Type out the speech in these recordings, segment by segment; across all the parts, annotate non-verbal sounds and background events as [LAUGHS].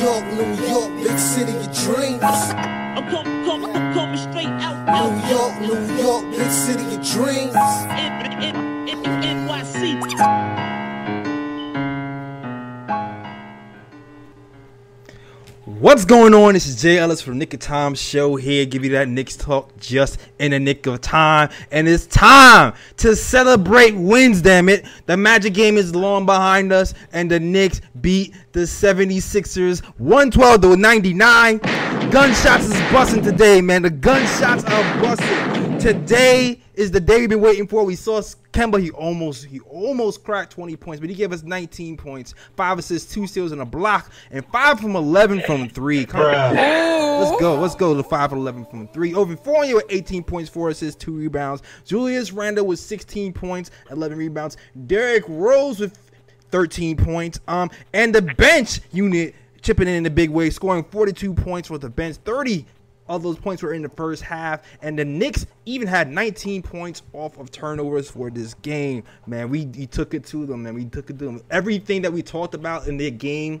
York, New York, big city of dreams. I'm coming, coming, coming straight out, out. New York, New York, big city of dreams. N- N- N- NYC. What's going on? This is Jay Ellis from Nick of Time Show here. Give you that Knicks talk just in the nick of time. And it's time to celebrate wins, damn it. The Magic game is long behind us, and the Knicks beat the 76ers 112 to 99. Gunshots is busting today, man. The gunshots are busting. Today is the day we've been waiting for. We saw Kemba. He almost he almost cracked 20 points, but he gave us 19 points, five assists, two steals, and a block, and five from 11 from three. Let's go. Let's go to five from 11 from three. Over four, Fournier with 18 points, four assists, two rebounds. Julius Randle with 16 points, 11 rebounds. Derrick Rose with 13 points. Um, and the bench unit chipping in in the big way, scoring 42 points with the bench, 30 of those points were in the first half, and the Knicks even had 19 points off of turnovers for this game. Man, we, we took it to them, man. We took it to them. Everything that we talked about in their game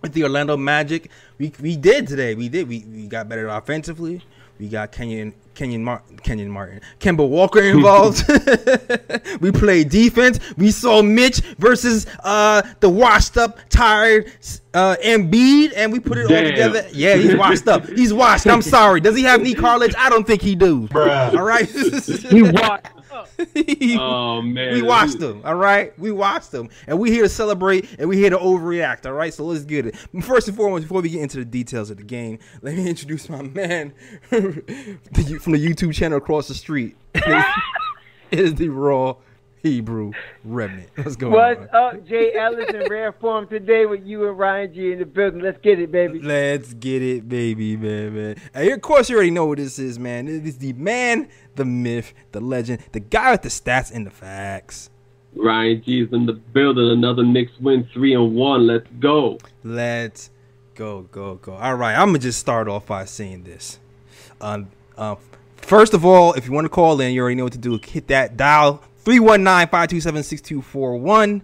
with the Orlando Magic, we, we did today. We did. We, we got better offensively. We got Kenyon Kenyon Martin, Kenyon Martin, Kemba Walker [LAUGHS] involved. [LAUGHS] we played defense. We saw Mitch versus uh, the washed up, tired uh, Embiid, and we put it all together. Yeah, he's washed up. He's washed. I'm sorry. Does he have knee [LAUGHS] cartilage? I don't think he do. Bruh. All right. He watched. He- [LAUGHS] Oh man, we watched them, all right. We watched them, and we here to celebrate, and we here to overreact, all right. So let's get it. First and foremost, before we get into the details of the game, let me [LAUGHS] introduce my man [LAUGHS] from the YouTube channel across the street. it is the Raw Hebrew Remnant. [LAUGHS] What's going What's on? up, Jay Ellis in rare form today with you and Ryan G in the building. Let's get it, baby. Let's get it, baby, man, man. And of course, you already know what this is, man. It is the man, the myth, the legend, the guy with the stats and the facts. Ryan G's in the building. Another Knicks win, three and one. Let's go. Let's go, go, go. All right, I'm gonna just start off by saying this. Um, uh, first of all, if you want to call in, you already know what to do. Hit that dial 319-527-6241.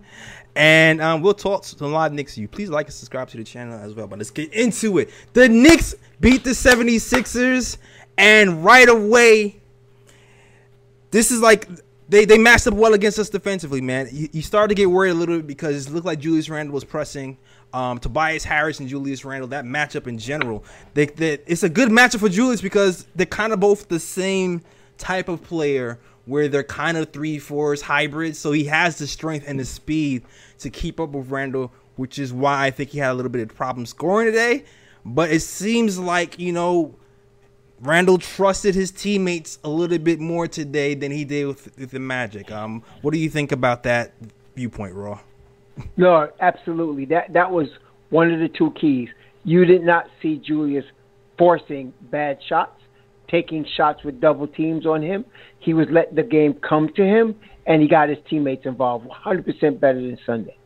And um, we'll talk to a lot of Knicks you. Please like and subscribe to the channel as well. But let's get into it. The Knicks beat the 76ers, and right away, this is like they, they matched up well against us defensively, man. You, you started to get worried a little bit because it looked like Julius Randle was pressing. Um, Tobias Harris and Julius Randle, that matchup in general, they, they, it's a good matchup for Julius because they're kind of both the same type of player where they're kind of three fours hybrids. So he has the strength and the speed to keep up with Randle, which is why I think he had a little bit of problem scoring today. But it seems like you know Randle trusted his teammates a little bit more today than he did with, with the Magic. Um, what do you think about that viewpoint, Raw? No, absolutely. That that was one of the two keys. You did not see Julius forcing bad shots, taking shots with double teams on him. He was letting the game come to him, and he got his teammates involved. 100% better than Sunday.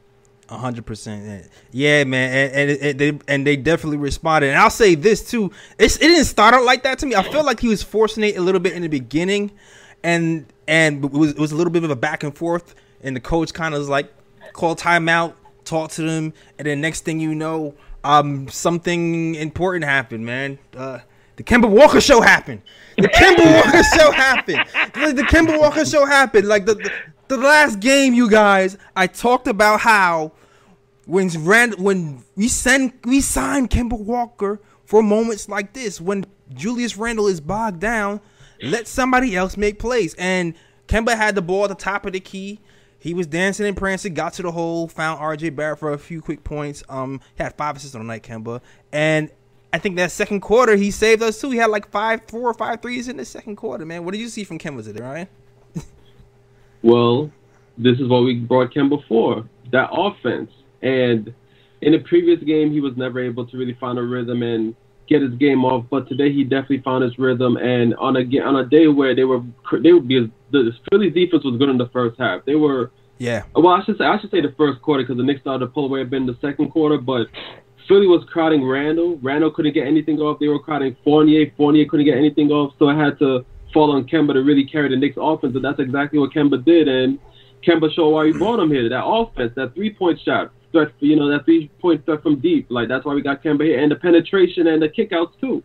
Hundred percent, yeah, man, and, and, it- they and they definitely responded. And I'll say this too: it's, it didn't start out like that to me. I felt like he was forcing it a little bit in the beginning, and and it was it was a little bit of a back and forth. And the coach kind of was like called timeout, talked to them, and then next thing you know, um, something important happened, man. Uh, the Kemba Walker show happened. The Kemba [LAUGHS] Walker show happened. Like, the Kemba Walker show happened. Like the, the the last game, you guys, I talked about how when Rand when we send we sign Kemba Walker for moments like this when Julius Randle is bogged down, let somebody else make plays. And Kemba had the ball at the top of the key. He was dancing and prancing, got to the hole, found RJ Barrett for a few quick points. Um, he had five assists on the night, Kemba, and I think that second quarter he saved us too. He had like five, four or five threes in the second quarter. Man, what did you see from Kemba today, Ryan? [LAUGHS] Well, this is what we brought Kemba for that offense. And in the previous game, he was never able to really find a rhythm and get his game off. But today, he definitely found his rhythm. And on a on a day where they were they would be the Philly's defense was good in the first half. They were Yeah, well, I should say I should say the first quarter because the Knicks started to pull away a bit in the second quarter, but. Philly was crowding Randle. Randle couldn't get anything off. They were crowding Fournier. Fournier couldn't get anything off. So I had to fall on Kemba to really carry the Knicks offense, and that's exactly what Kemba did. And Kemba showed why we brought him here. That offense, that three point shot, threat, you know, that three point threat from deep. Like that's why we got Kemba here, and the penetration and the kickouts too.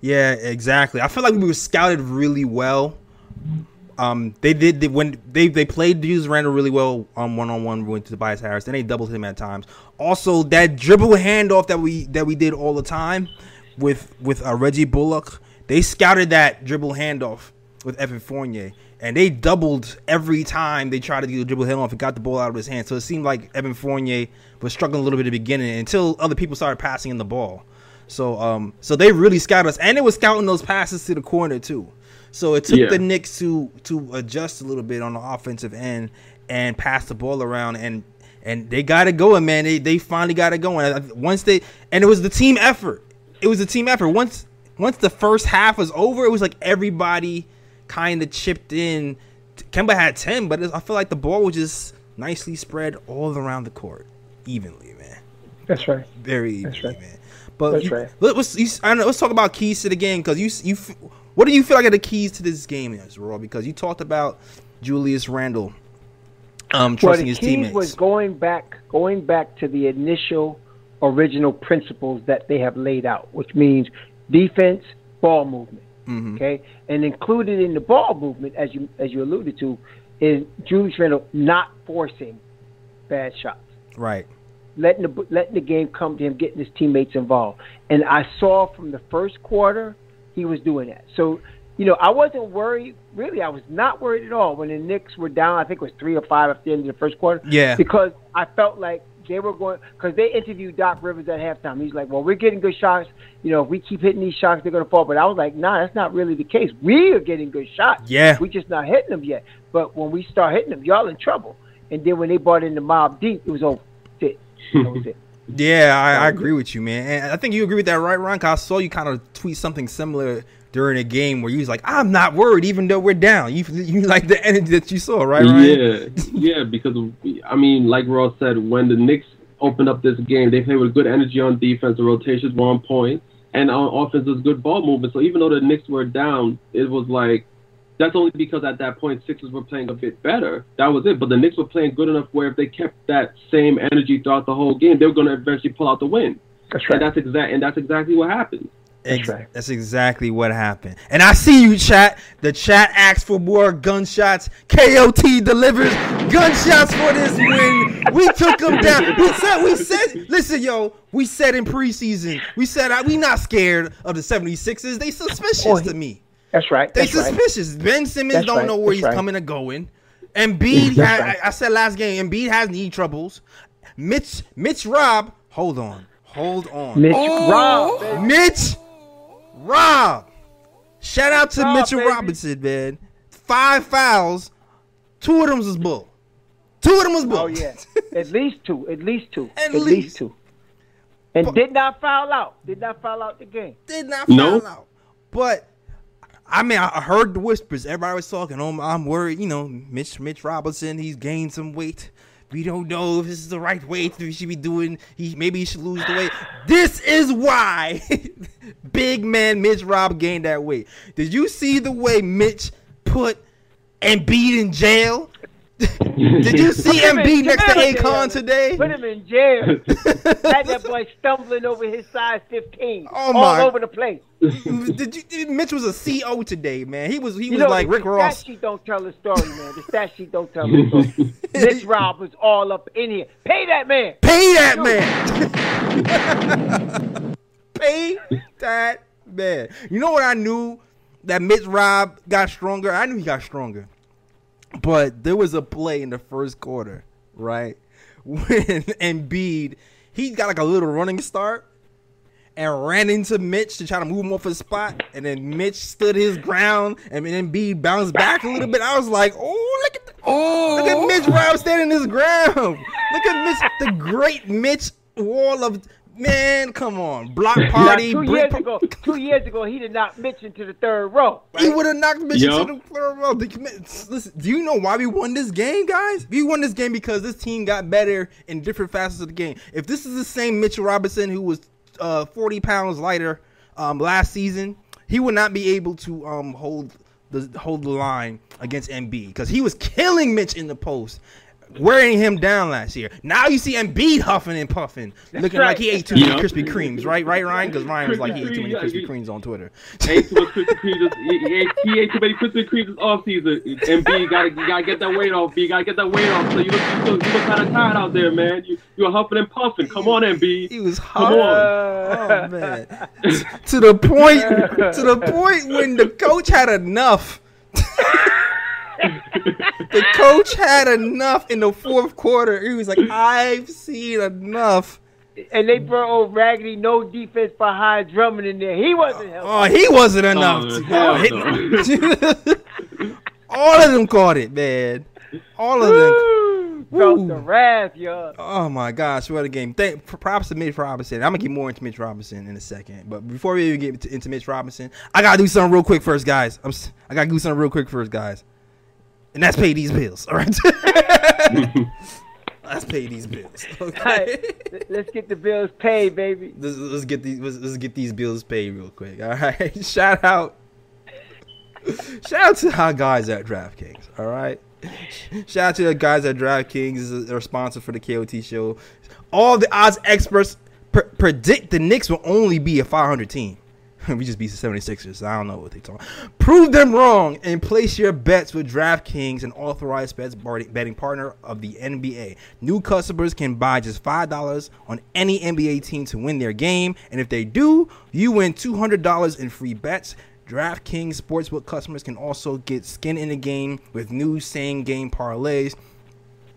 Yeah, exactly. I feel like we were scouted really well. Um, they did they, when they they played Julius Randle really well on one on one with Tobias Harris. Then they doubled him at times. Also, that dribble handoff that we that we did all the time with with uh, Reggie Bullock, they scouted that dribble handoff with Evan Fournier, and they doubled every time they tried to do the dribble handoff and got the ball out of his hand. So it seemed like Evan Fournier was struggling a little bit at the beginning until other people started passing in the ball. So um so they really scouted us, and they were scouting those passes to the corner too. So it took Yeah. the Knicks to to adjust a little bit on the offensive end and pass the ball around and and they got it going, man. They they finally got it going. Once they and it was the team effort. It was a team effort. Once once the first half was over, it was like everybody kind of chipped in. Kemba had ten, but it- I feel like the ball was just nicely spread all around the court, evenly, man. That's right. Very That's right. man. But That's you- right. let, us you, I don't know, let's talk about keys to the game because you you f- what do you feel like are the keys to this game is, Raw? Because you talked about Julius Randle um Well, trusting the his keys teammates. was going back, going back to the initial, original principles that they have laid out, which means defense, ball movement. Mhm. Okay, and included in the ball movement, as you as you alluded to, is Julius Randle not forcing bad shots. Right. letting the letting the game come to him, getting his teammates involved. And I saw from the first quarter he was doing that. So, you know, I wasn't worried. Really, I was not worried at all when the Knicks were down. I think it was three or five at the end of the first quarter. Yeah. Because I felt like they were going because they interviewed Doc Rivers at halftime. He's like, "Well, we're getting good shots. You know, if we keep hitting these shots, they're going to fall." But I was like, "Nah, that's not really the case. We are getting good shots. Yeah. we're just not hitting them yet. But when we start hitting them, y'all in trouble." And then when they brought in the mob deep, it was over. That's it. That was it. Yeah, I, I agree with you, man. And I think you agree with that, right, Ron? 'Cause I saw you kind of tweet something similar during a game where you was like, "I'm not worried, even though we're down." You [LAUGHS] you like the energy that you saw, right? Ryan? Yeah, yeah, because I mean, like Ross said, when the Knicks opened up this game, they played with good energy on defense. The rotations were on point, and on offense was good ball movement. So even though the Knicks were down, it was like that's only because at that point Sixers were playing a bit better. That was it. But the Knicks were playing good enough where if they kept that same energy throughout the whole game, they were going to eventually pull out the win. That's And right. that's exact. And that's exactly what happened. Ex- right. That's exactly what happened. And I see you, chat. The chat asks for more gunshots. KOT delivers gunshots for this win. We took them down. We said, we said, listen, yo, we said in preseason, we said uh, we not scared of the 76ers. They suspicious Oh, to me. That's right. They That's right. suspicious. Ben Simmons That's don't right. know where That's he's right. coming or going. [LAUGHS] Embiid, That's right. I, I said last game, Embiid has knee troubles. Mitch, Mitch Rob, hold on, hold on. Mitch Rob. baby. Mitch Rob. Shout out to Rob, Mitchell baby. Robinson, man. Five fouls. Two of them was bull. Two of them was bull. Oh yeah, at least two. At least two. [LAUGHS] At At, least. least. two. And But- did not foul out. Did not foul out the game. Did not No. foul out. But I mean, I heard the whispers. Everybody was talking. Oh, I'm worried. You know, Mitch Mitch Robinson. He's gained some weight. We don't know if this is the right weight we should be doing. He maybe he should lose the weight. This is why [LAUGHS] big man Mitch Rob gained that weight. Did you see the way Mitch put Embiid in jail? Did you see in next to. Akon today? Put him in jail. Had that boy stumbling over his size 15. Oh, my- All over the place. Did you? Mitch was a CO today, man. He was he You was know, like Rick Ross. stat sheet don't tell the story, man. The stat sheet don't tell the story. [LAUGHS] Mitch Rob was all up in here. Pay that man. Pay that man. [LAUGHS] Pay that man. You know what I knew that Mitch Rob got stronger? I knew he got stronger. But there was a play in the first quarter, right? [LAUGHS] When Embiid, he got like a little running start and ran into Mitch to try to move him off his spot. And then Mitch stood his ground and then Embiid bounced back a little bit. I was like, oh, look at the, oh, look at oh. Mitch Rob standing his ground. Look at Mitch, the great Mitch wall of man. Come on, block [LAUGHS] Now, party. two years pa- ago, two years ago, he did not mention to the third row. He would have knocked Mitch Yup. into the third row. Listen, do you know why we won this game, guys? We won this game because this team got better in different facets of the game. If this is the same Mitchell Robinson who was uh, 40 pounds lighter um, last season, he would not be able to um, hold the hold the line against MB because he was killing Mitch in the post. Wearing him down last year. Now you see Embiid huffing and puffing, looking like he ate too many Yeah. Krispy Kremes, right? Right, Ryan? Because Ryan was like he ate too many Krispy Kreme, Kremes on Twitter. ate too much Krispy Kreme. This, he, he ate, he ate too many Krispy Kremes this off season. And B, you gotta, you gotta get that weight off. B, you gotta get that weight off. So you look, you look, you look kind of tired out there, man. You, you're huffing and puffing. Come on, MB. He was Come huffing. on. Oh man, to the point, to the point when the coach had enough. [LAUGHS] the coach had enough in the fourth quarter. He was like, "I've seen enough." And they brought old Raggedy no defense behind Drummond in there. He wasn't oh, helping. Oh, he wasn't enough. Oh, to- hell [LAUGHS] All of them caught it, man. All of them. Woo! Felt Woo. the wrath, yo. Oh my gosh, what a game! Thank props to Mitch Robinson. I'm gonna get more into Mitch Robinson in a second, but before we even get to- into Mitch Robinson, I gotta do something real quick first, guys. I'm s- I gotta do something real quick first, guys, and that's pay these bills. All right, [LAUGHS] let's pay these bills. Okay. right, let's get the bills paid, baby. let's, let's get these let's, let's get these bills paid real quick. All right, [LAUGHS] shout out, shout out to our guys at DraftKings. All right, shout out to the guys at DraftKings. This is our sponsor for the KOT show. All the odds experts pr- predict the Knicks will only be a 500 team. [LAUGHS] we just beat the 76ers. So I don't know what they talking. Prove them wrong and place your bets with DraftKings, an authorized bets betting partner of the NBA. New customers can buy just $5 on any NBA team to win their game, and if they do, you win $200 in free bets. DraftKings Sportsbook customers can also get skin in the game with new same game parlays.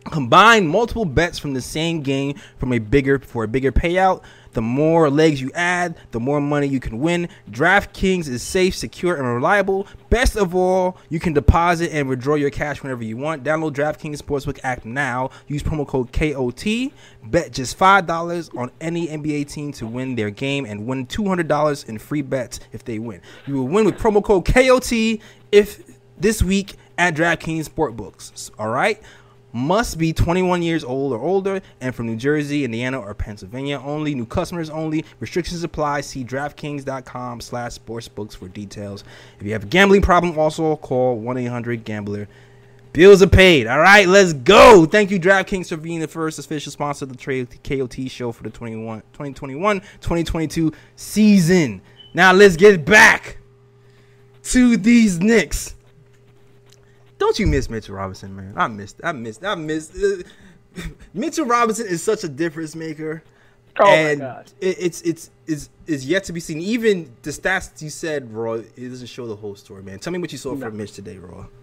Combine multiple bets from the same game from a bigger for a bigger payout. The more legs you add, the more money you can win. DraftKings is safe, secure, and reliable. Best of all, you can deposit and withdraw your cash whenever you want. Download DraftKings Sportsbook app now. Use promo code KOT. Bet just $5 on any NBA team to win their game and win $200 in free bets if they win. You will win with promo code KOT if this week at DraftKings Sportsbooks. All right? Must be 21 years old or older and from New Jersey, Indiana, or Pennsylvania only. New customers only. Restrictions apply. See DraftKings.com slash sportsbooks for details. If you have a gambling problem, also call 1-800-GAMBLER. Bills are paid. All right, let's go. Thank you, DraftKings, for being the first official sponsor of the tra- KOT show for the 2021-2022 season. Now let's get back to these Knicks. Don't you miss Mitchell Robinson, man? I missed. I missed. I missed. Uh, [LAUGHS] Mitchell Robinson is such a difference maker, Oh and it, it's it's is is yet to be seen. Even the stats you said, Roy, it doesn't show the whole story, man. Tell me what you saw from Mitch today, Roy. [LAUGHS]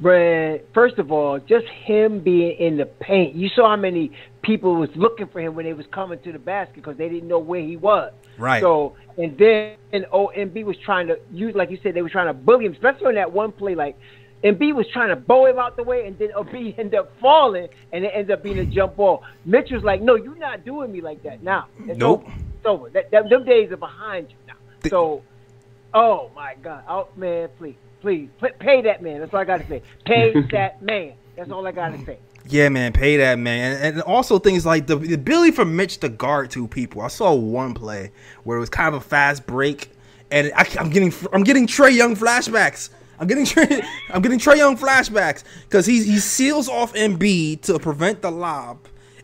But first of all, just him being in the paint. You saw how many people was looking for him when they was coming to the basket because they didn't know where he was. Right. So and then OMB was trying to use, like you said, they were trying to bully him, especially on that one play. Like MB was trying to bow him out the way, and then OB [LAUGHS] ended up falling, and it ended up being a jump ball. Mitch was like, "No, you're not doing me like that now. It's Nope. over. It's over. That, that, them days are behind you now." The- so, oh my God, oh man, please, please, pay, pay that man. That's all I got to say. Pay [LAUGHS] that man. That's all I got to say. Yeah, man, pay that man, and, and also things like the, the ability for Mitch to guard two people. I saw one play where it was kind of a fast break, and I, am getting I'm getting Trae Young flashbacks. I'm getting Trey, [LAUGHS] I'm getting Trae Young flashbacks because he he seals off MB to prevent the lob,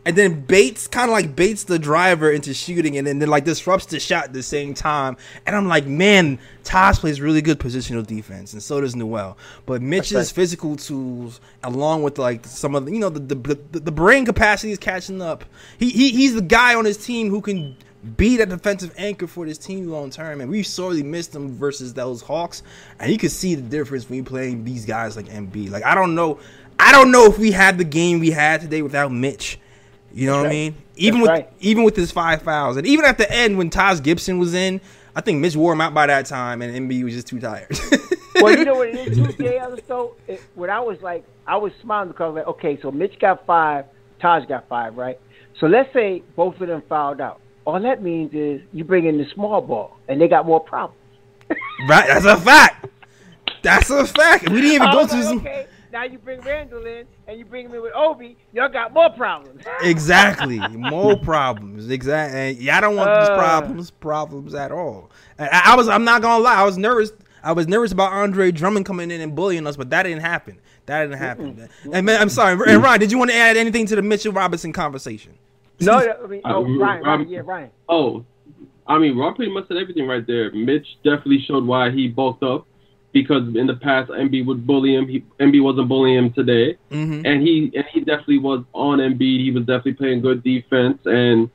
and then baits kind of like baits the driver into shooting, and then, then like disrupts the shot at the same time. And I'm like, man, Taj plays really good positional defense, and so does Noel. But Mitch's right. physical tools, along with like some of the, you know the the, the, the brain capacity is catching up. He, he he's the guy on his team who can be that defensive anchor for this team long term. And we sorely missed him versus those Hawks. And you can see the difference when you playing these guys like MB. Like I don't know, I don't know if we had the game we had today without Mitch. You know what I mean? Even That's with right. even with his five fouls, and even at the end when Taj Gibson was in, I think Mitch wore him out by that time, and MB was just too tired. [LAUGHS] well, you know what it is too, Jay though? When I was like, I was smiling because like, okay, so Mitch got five, Taj got five, right? So let's say both of them fouled out. All that means is you bring in the small ball, and they got more problems. [LAUGHS] right? That's a fact. That's a fact. We didn't even go was to some. okay, now you bring Randle in, and you bring him in with Obi, y'all got more problems. [LAUGHS] Exactly. More problems. Exactly. Yeah, I don't want these Uh. problems, problems at all. And I, I was. I'm not gonna lie. I was nervous. I was nervous about Andre Drummond coming in and bullying us, but that didn't happen. That didn't happen. And man, I'm sorry. And Ryan, did you want to add anything to the Mitchell Robinson conversation? No, [LAUGHS] I mean, oh, Uh, Ryan, Ryan, yeah, Ryan. Oh, I mean, Rob pretty much said everything right there. Mitch definitely showed why he bulked up because in the past MB would bully him. He, MB wasn't bullying him today, Mm-hmm. and he and he definitely was on MB. He was definitely playing good defense, and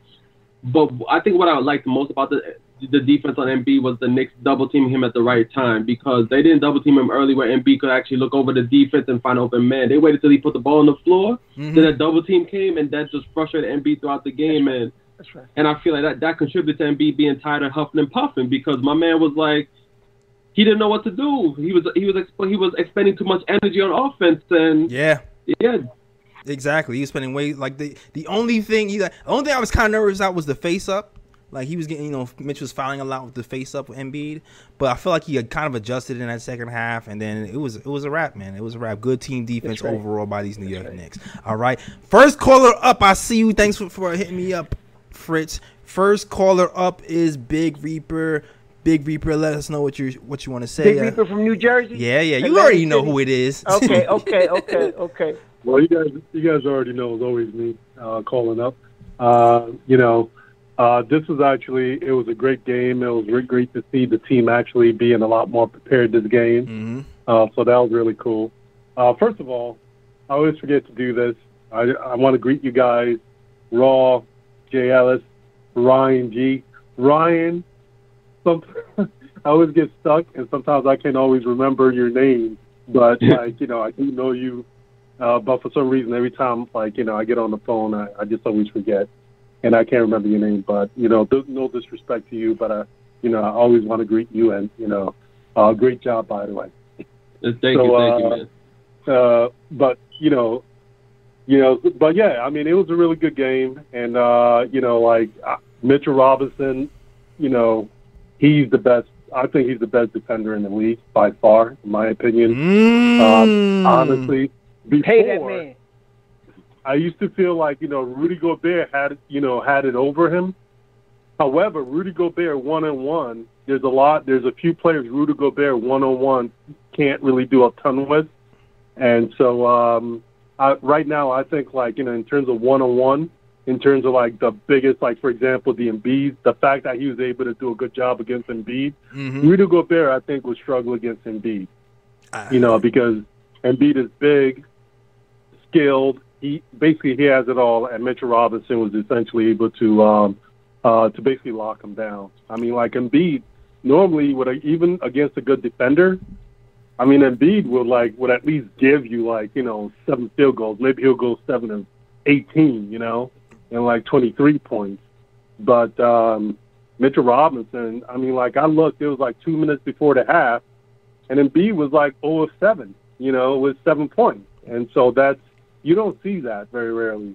but I think what I liked the most about the the defense on MB was the Knicks double teaming him at the right time because they didn't double team him early where MB could actually look over the defense and find open man. They waited till he put the ball on the floor, Mhm. then a double team came, and that just frustrated MB throughout the game. And That's right. and I feel like that, that contributed to MB being tired of huffing and puffing because my man was like, he didn't know what to do. He was he was he was expending too much energy on offense, and Yeah. yeah, Exactly. He was spending way like the the only thing he the only thing I was kind of nervous about was the face up. Like he was getting, you know, Mitch was fouling a lot with the face up with Embiid, but I feel like he had kind of adjusted in that second half, and then it was it was a wrap, man. It was a wrap. Good team defense right. overall by these New York Knicks. All right, first caller up. I see you. Thanks for, for hitting me up, Fritz. First caller up is Big Reaper. Big Reaper, let us know what you what you want to say. Big Uh, Reaper from New Jersey. yeah, yeah, you Atlantic already know City? who it is. Okay, [LAUGHS] okay, okay, okay. Well, you guys, you guys already know it's always me uh, calling up. Uh, you know, uh, this was actually it was a great game. It was re- great to see the team actually being a lot more prepared this game. hmm Uh, so that was really cool. Uh, first of all, I always forget to do this. I, I want to greet you guys, Raw, Jay Ellis, Ryan G, Ryan. Some, [LAUGHS] I always get stuck, and sometimes I can't always remember your name. But [LAUGHS] like you know, I do know you. Uh, but for some reason, every time like you know I get on the phone, I, I just always forget, and I can't remember your name. But you know, th- no disrespect to you, but I, you know, I always want to greet you, and you know, uh, great job by the way. thank So, you, thank you, uh, man. Uh, but you know, you know, but yeah, I mean, it was a really good game, and uh, you know, like uh, Mitchell Robinson, you know, he's the best. I think he's the best defender in the league by far, in my opinion. Mm. Um, honestly, before Pay that man. I used to feel like you know Rudy Gobert had you know had it over him. However, Rudy Gobert one on one, there's a lot. There's a few players Rudy Gobert one on one can't really do a ton with, and so um, I, right now I think like you know in terms of one on one, in terms of like the biggest like for example the Embiid, the fact that he was able to do a good job against Embiid, Mhm. Rudy Gobert I think would struggle against Embiid Ah. you know, because Embiid is big, skilled. He basically he has it all, and Mitchell Robinson was essentially able to um, uh, to basically lock him down. I mean, like Embiid normally would even against a good defender. I mean, Embiid would like would at least give you like you know seven field goals. Maybe he'll go seven and eighteen, you know, and like twenty three points. But um, Mitchell Robinson, I mean, like I looked, it was like two minutes before the half and Embiid was like 0 of 7, you know, with seven points. And so that's you don't see that very rarely.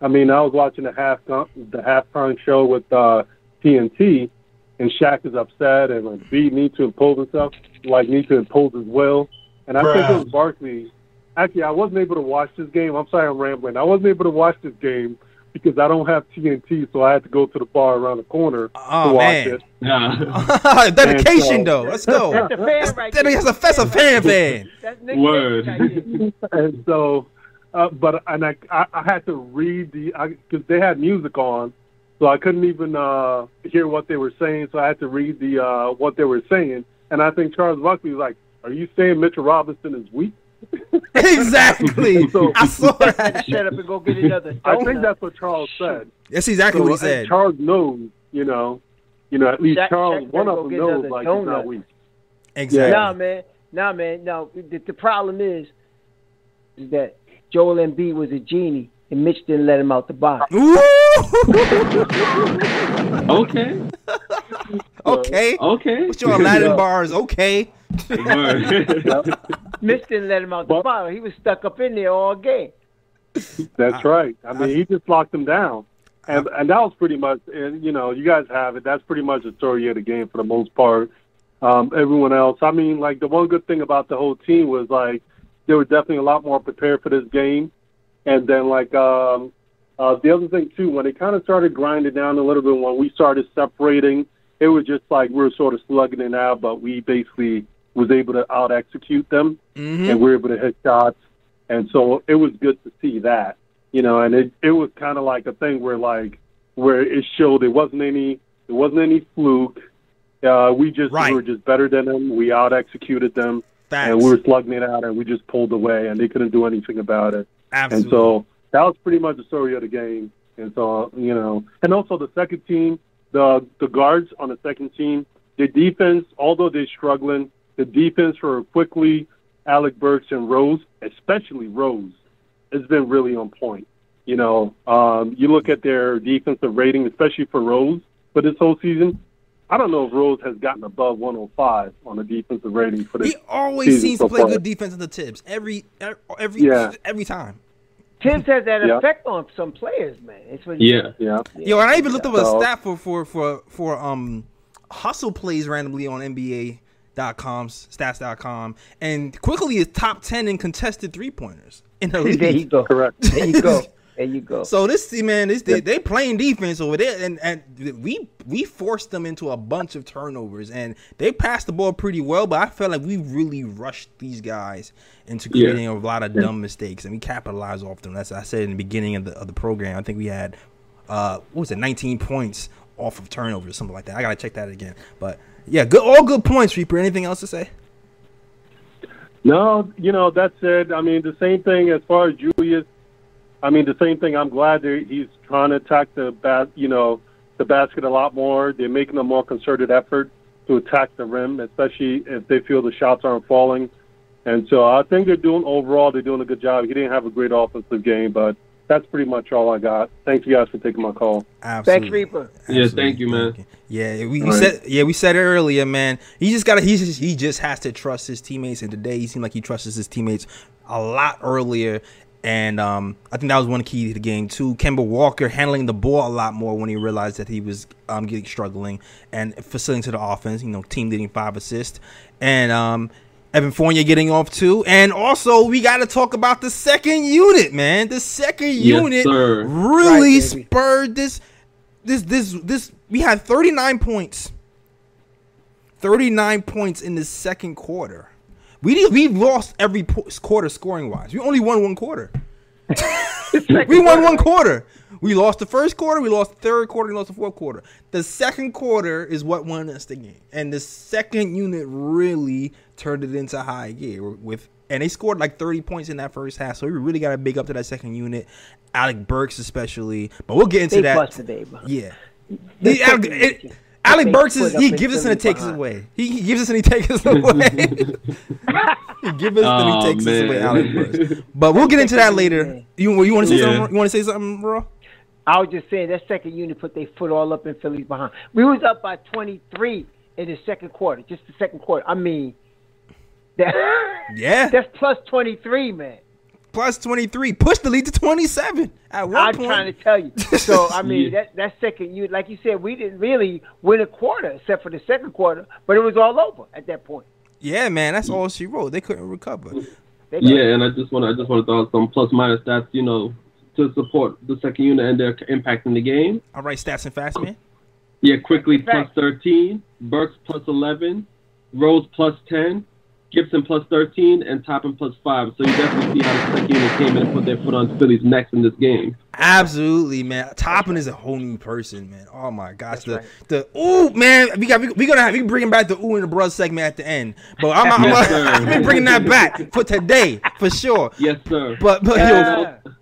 I mean, I was watching the half the halftime show with uh, TNT, and Shaq is upset, and like Embiid needs to impose himself, like needs to impose his will. And I think it was Barkley. Actually, I wasn't able to watch this game. I'm sorry, I'm rambling. I wasn't able to watch this game because I don't have TNT, so I had to go to the bar around the corner Oh, to watch man. it. Yeah. [LAUGHS] Dedication so- though. Let's go. [LAUGHS] That's a fan right That there. is a, that's a fan fan. That's Word. Nick right there. and so, uh, but and I, I I had to read the because they had music on, so I couldn't even uh, hear what they were saying. So I had to read the uh, what they were saying, and I think Charles Barkley was like, "Are you saying Mitchell Robinson is weak?" [LAUGHS] [LAUGHS] exactly. So- [LAUGHS] I saw that. Shut up and go get another I think that's what Charles said. That's exactly So, what he said. Charles knows, you know, you know, at least Shaq- Charles, Shaq one of them knows another like he's not weak. Exactly. Nah, man. Nah, man. No, the, the problem is, is that Joel Embiid was a genie, and Mitch didn't let him out the box. [LAUGHS] Okay. okay. Okay. What's your Aladdin bars? Okay. [LAUGHS] Mitch didn't let him out the But- box. He was stuck up in there all game. That's right. I mean, he just locked him down, and and that was pretty much. And you know, you guys have it. That's pretty much the story of the game for the most part. Um, everyone else, I mean, like the one good thing about the whole team was like they were definitely a lot more prepared for this game, and then like um, uh, the other thing too, when it kind of started grinding down a little bit, when we started separating, it was just like we were sort of slugging it out, but we basically was able to out execute them, Mhm. and we were able to hit shots. And so it was good to see that, you know. And it it was kind of like a thing where like where it showed it wasn't any it wasn't any fluke. Uh, we just Right. we were just better than them. We out executed them, Facts. and we were slugging it out, and we just pulled away, and they couldn't do anything about it. Absolutely. And so that was pretty much the story of the game. And so, you know, and also the second team, the the guards on the second team, the defense, although they're struggling, the defense for Quickley Alec Burks and Rose, especially Rose, has been really on point. You know, um, you look at their defensive rating, especially for Rose for this whole season. I don't know if Rose has gotten above 105 on the defensive rating for this. he always seems so to play far. good defense in the tips every every every, Yeah. every time. Thibs has that Yeah. effect on some players, man. It's what Yeah. Yeah. Yo, and I even looked up a stat for for for for um hustle plays randomly on NBA.com stats.com and Quickley is top 10 in contested three pointers in the league. [LAUGHS] there you go. Correct. There you go. [LAUGHS] There you go. So this team, man, this they, they playing defense over there, and and we we forced them into a bunch of turnovers, and they passed the ball pretty well. But I felt like we really rushed these guys into Yeah. creating a lot of dumb mistakes, and we capitalized off them. That's I said in the beginning of the of the program. I think we had uh what was it, 19 points off of turnovers, something like that. I gotta check that again. But yeah, good, all good points, Reaper. Anything else to say? No, you know that's it. I mean, the same thing as far as Julius. I mean, the same thing. I'm glad that he's trying to attack the bat, you know, the basket a lot more. They're making a more concerted effort to attack the rim, especially if they feel the shots aren't falling. And so I think they're doing overall. They're doing a good job. He didn't have a great offensive game, but that's pretty much all I got. Thanks, you guys for taking my call. Absolutely. Reaper. Yeah, thank you, man. Yeah, we, we All right. said yeah we said it earlier, man. He just got to he just he just has to trust his teammates, and today he seemed like he trusts his teammates a lot earlier. And um, I think that was one key to the game too. Kemba Walker handling the ball a lot more when he realized that he was um, getting struggling and facilitating to the offense. You know, team leading five assists, and um, Evan Fournier getting off too. And also, we got to talk about the second unit, man. The second Yes, unit sir. really Right, baby. spurred this this this this we had 39 points 39 points in the second quarter we we lost every quarter scoring wise we only won one quarter. [LAUGHS] We won one quarter. we lost the first quarter we lost the third quarter we lost the fourth quarter. The second quarter is what won us the game. And the second unit really turned it into high gear with and they scored like 30 points in that first half. So we really got to big up to that second unit alec burks especially. But we'll get into They that. bust today, bro. yeah. Alec, it- Alec Burks is he gives us and he takes us away. [LAUGHS] He, he gives us and he takes us away. he gives us and he takes us away. Alec Burks. But we'll get into that later. You you want to say Yeah. something? You want to say something, bro? I was just saying that second unit put their foot all up in Philly's behind. We was up by 23 in the second quarter, just the second quarter. I mean, that, [LAUGHS] Yeah. that's plus 23, man. Plus twenty three. Push the lead to twenty seven at one I'm point. trying to tell you. So I [LAUGHS] mean, Yeah. that that second you like you said, we didn't really win a quarter except for the second quarter, but it was all over at that point. yeah, man, that's all she wrote. They couldn't recover. [LAUGHS] They got- Yeah, and I just want to I just want to throw out some plus minus stats, you know, to support the second unit and their impact in the game. All right, stats and fast, man. Yeah, Quickley That's a plus fact. 13, Burks plus 11, Rose plus 10, Gibson plus 13, and Toppin plus 5. So you definitely see how the second unit came in and put their foot on Philly's necks in this game. Absolutely, man. Toppin is a whole new person, man. Oh my gosh, the right. the ooh man, we got we, we gonna have we bringing back the ooh and the bros segment at the end, but I'm, I'm, Yes, [LAUGHS] I'm, sir. bringing that back for today for sure. Yes, sir. But but Yeah. yo,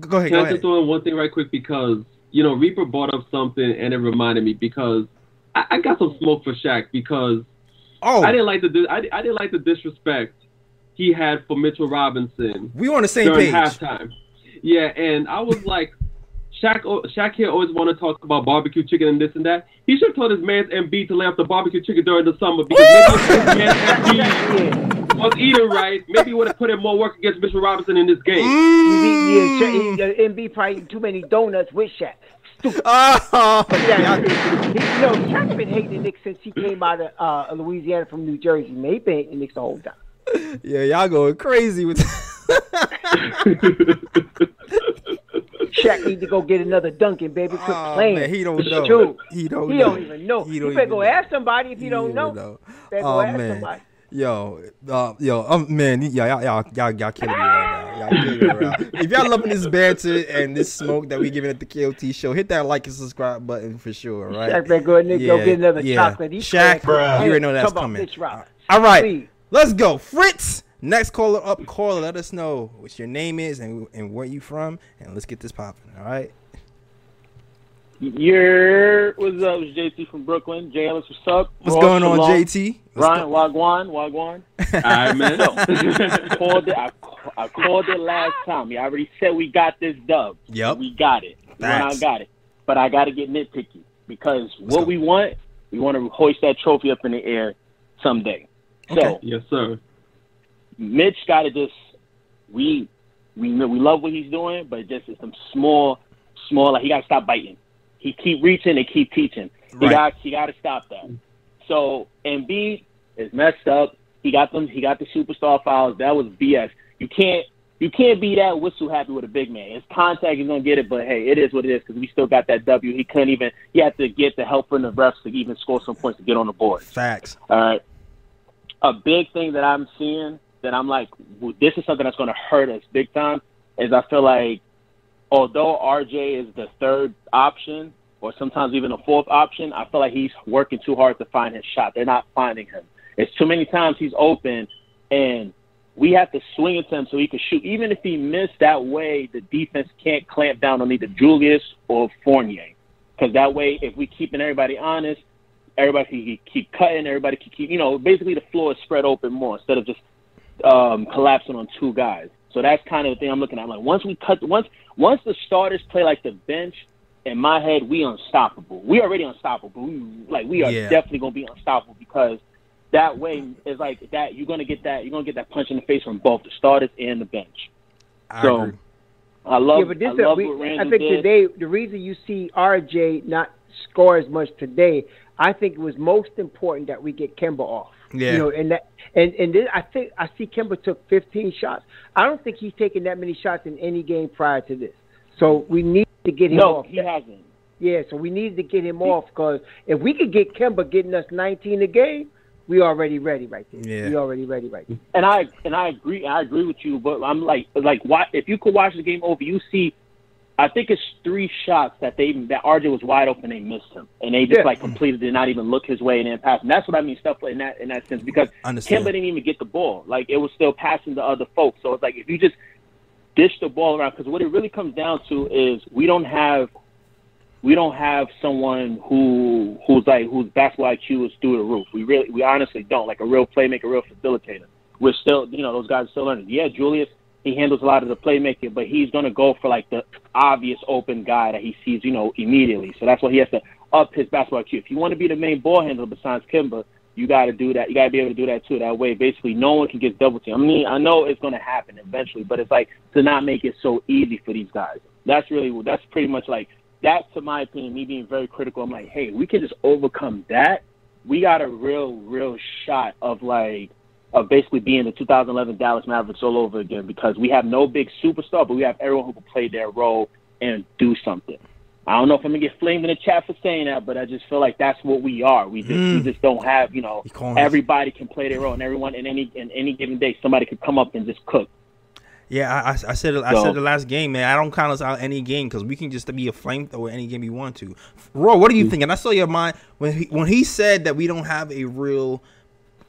go ahead, Can go I just ahead. throw in one thing right quick because you know Reaper brought up something and it reminded me because I, I got some smoke for Shaq because Oh, I didn't like the I, I didn't like the disrespect he had for Mitchell Robinson we on the same during page. halftime. Yeah, and I was [LAUGHS] like, Shaq, Shaq here always want to talk about barbecue chicken and this and that. He should have told his man MB to lay off the barbecue chicken during the summer because maybe if his MB was eating right, maybe he would have put in more work against Mitchell Robinson in this game. Mm. Yeah, Sha- he- uh, MB probably eating too many donuts with Shaq. Stupid. Oh, Yeah, he, you know, Shaq's been hating the Knicks since he came out of uh, Louisiana from New Jersey. Man, he been hating the Knicks the whole time. yeah, y'all going crazy with. [LAUGHS] Shaq need to go get another Dunkin', baby. Quit Oh, playing. man, he don't It's know. true. He don't He know. don't even know. He don't better go know. ask somebody if you He don't know. know. Oh go ask man. somebody. Yo, uh, yo, um, man, y'all, y'all, y'all, y'all, y'all killing me right. Y'all. If y'all loving this banter and this smoke that we giving at the KOT show, hit that like and subscribe button for sure, right? Shaq better go, Nick, go Yeah, get another yeah. chocolate. He's Shaq, crazy. you already know that's Come on, coming. Rock. All right, Please. let's go, Fritz. Next caller up, caller. Let us know what your name is and and where you from, and let's get this popping. All right. Your what's up? It's JT from Brooklyn. Jay Ellis, what's up? What's Ross, going on, Shalom. JT? What's Ryan, go- Wagwan, Wagwan. [LAUGHS] All right, man. I [LAUGHS] called it. I, I called it last time. You already said we got this dub. Yep. We got it. We went Facts. and got it. But I got to get nitpicky because Let's what go. we want, we want to hoist that trophy up in the air someday. So Okay. yes, sir. Mitch got to just we we we love what he's doing, but just some small small like he got to stop biting. He keep reaching, and keep teaching. He Right. got he got to stop that. So Embiid is messed up. He got them. He got the superstar fouls. That was BS. You can't you can't be that whistle happy with a big man. His contact is gonna get it, but hey, it is what it is because we still got that W. He couldn't even. He had to get the help from the refs to even score some points to get on the board. Facts. All right. A big thing that I'm seeing that I'm like, well, this is something that's going to hurt us big time is I feel like although RJ is the third option or sometimes even a fourth option, I feel like he's working too hard to find his shot. They're not finding him. It's too many times he's open and we have to swing to him so he can shoot. Even if he missed that way, the defense can't clamp down on either Julius or Fournier. Because that way, if we keeping everybody honest, everybody can keep cutting, everybody can keep, you know, basically the floor is spread open more instead of just um, collapsing on two guys. So that's kind of the thing I'm looking at. Like once we cut, once once the starters play like the bench, in my head, we unstoppable. We already unstoppable. We, like we are Yeah. definitely gonna be unstoppable because that way is like that. You're gonna get that. You're gonna get that punch in the face from both the starters and the bench. I So, agree. I love. yeah, but this I is love we, what I think did. today the reason you see RJ not score as much today, I think it was most important that we get Kemba off. Yeah. You know, and that and and then I think I see Kemba took 15 shots. I don't think he's taken that many shots in any game prior to this. So we need to get him no, off. he hasn't. Yeah, so we needed to get him off because if we could get Kemba getting us 19 a game, we already ready right there. Yeah. We already ready right there. and I and I agree. I agree with you, but I'm like like why if you could watch the game over, you see. I think it's three shots that they that RJ was wide open, they missed him, and they just Yeah. like completed did not even look his way and then pass. And that's what I mean stuff in that in that sense because Understand. Kemba didn't even get the ball, like it was still passing to other folks. So it's like if you just dish the ball around, because what it really comes down to is we don't have we don't have someone who who's like whose basketball IQ is through the roof. We really we honestly don't like a real playmaker, a real facilitator. We're still you know those guys are still learning. Yeah, Julius he handles a lot of the playmaking, but he's gonna go for like the obvious open guy that he sees you know immediately. So that's why he has to up his basketball IQ. If you want to be the main ball handler besides Kemba, you got to do that. You got to be able to do that too. That way, basically, no one can get double team. I mean, I know it's going to happen eventually, but it's like to not make it so easy for these guys. That's really that's pretty much like that. To my opinion, me being very critical, I'm like, hey, we can just overcome that. We got a real, real shot of like of basically being the 2011 Dallas Mavericks all over again because we have no big superstar, but we have everyone who can play their role and do something. I don't know if I'm gonna get flamed in the chat for saying that, but I just feel like that's what we are. We just we Mm. just don't have, you know, You calling us- everybody can play their role, and everyone in any in any given day, somebody could come up and just cook. Yeah, I, I, said. I So- said the last game, man. I don't count us out any game because we can just be a flamethrower any game we want to. Roy, what are you think? And I saw your mind when he when he said that we don't have a real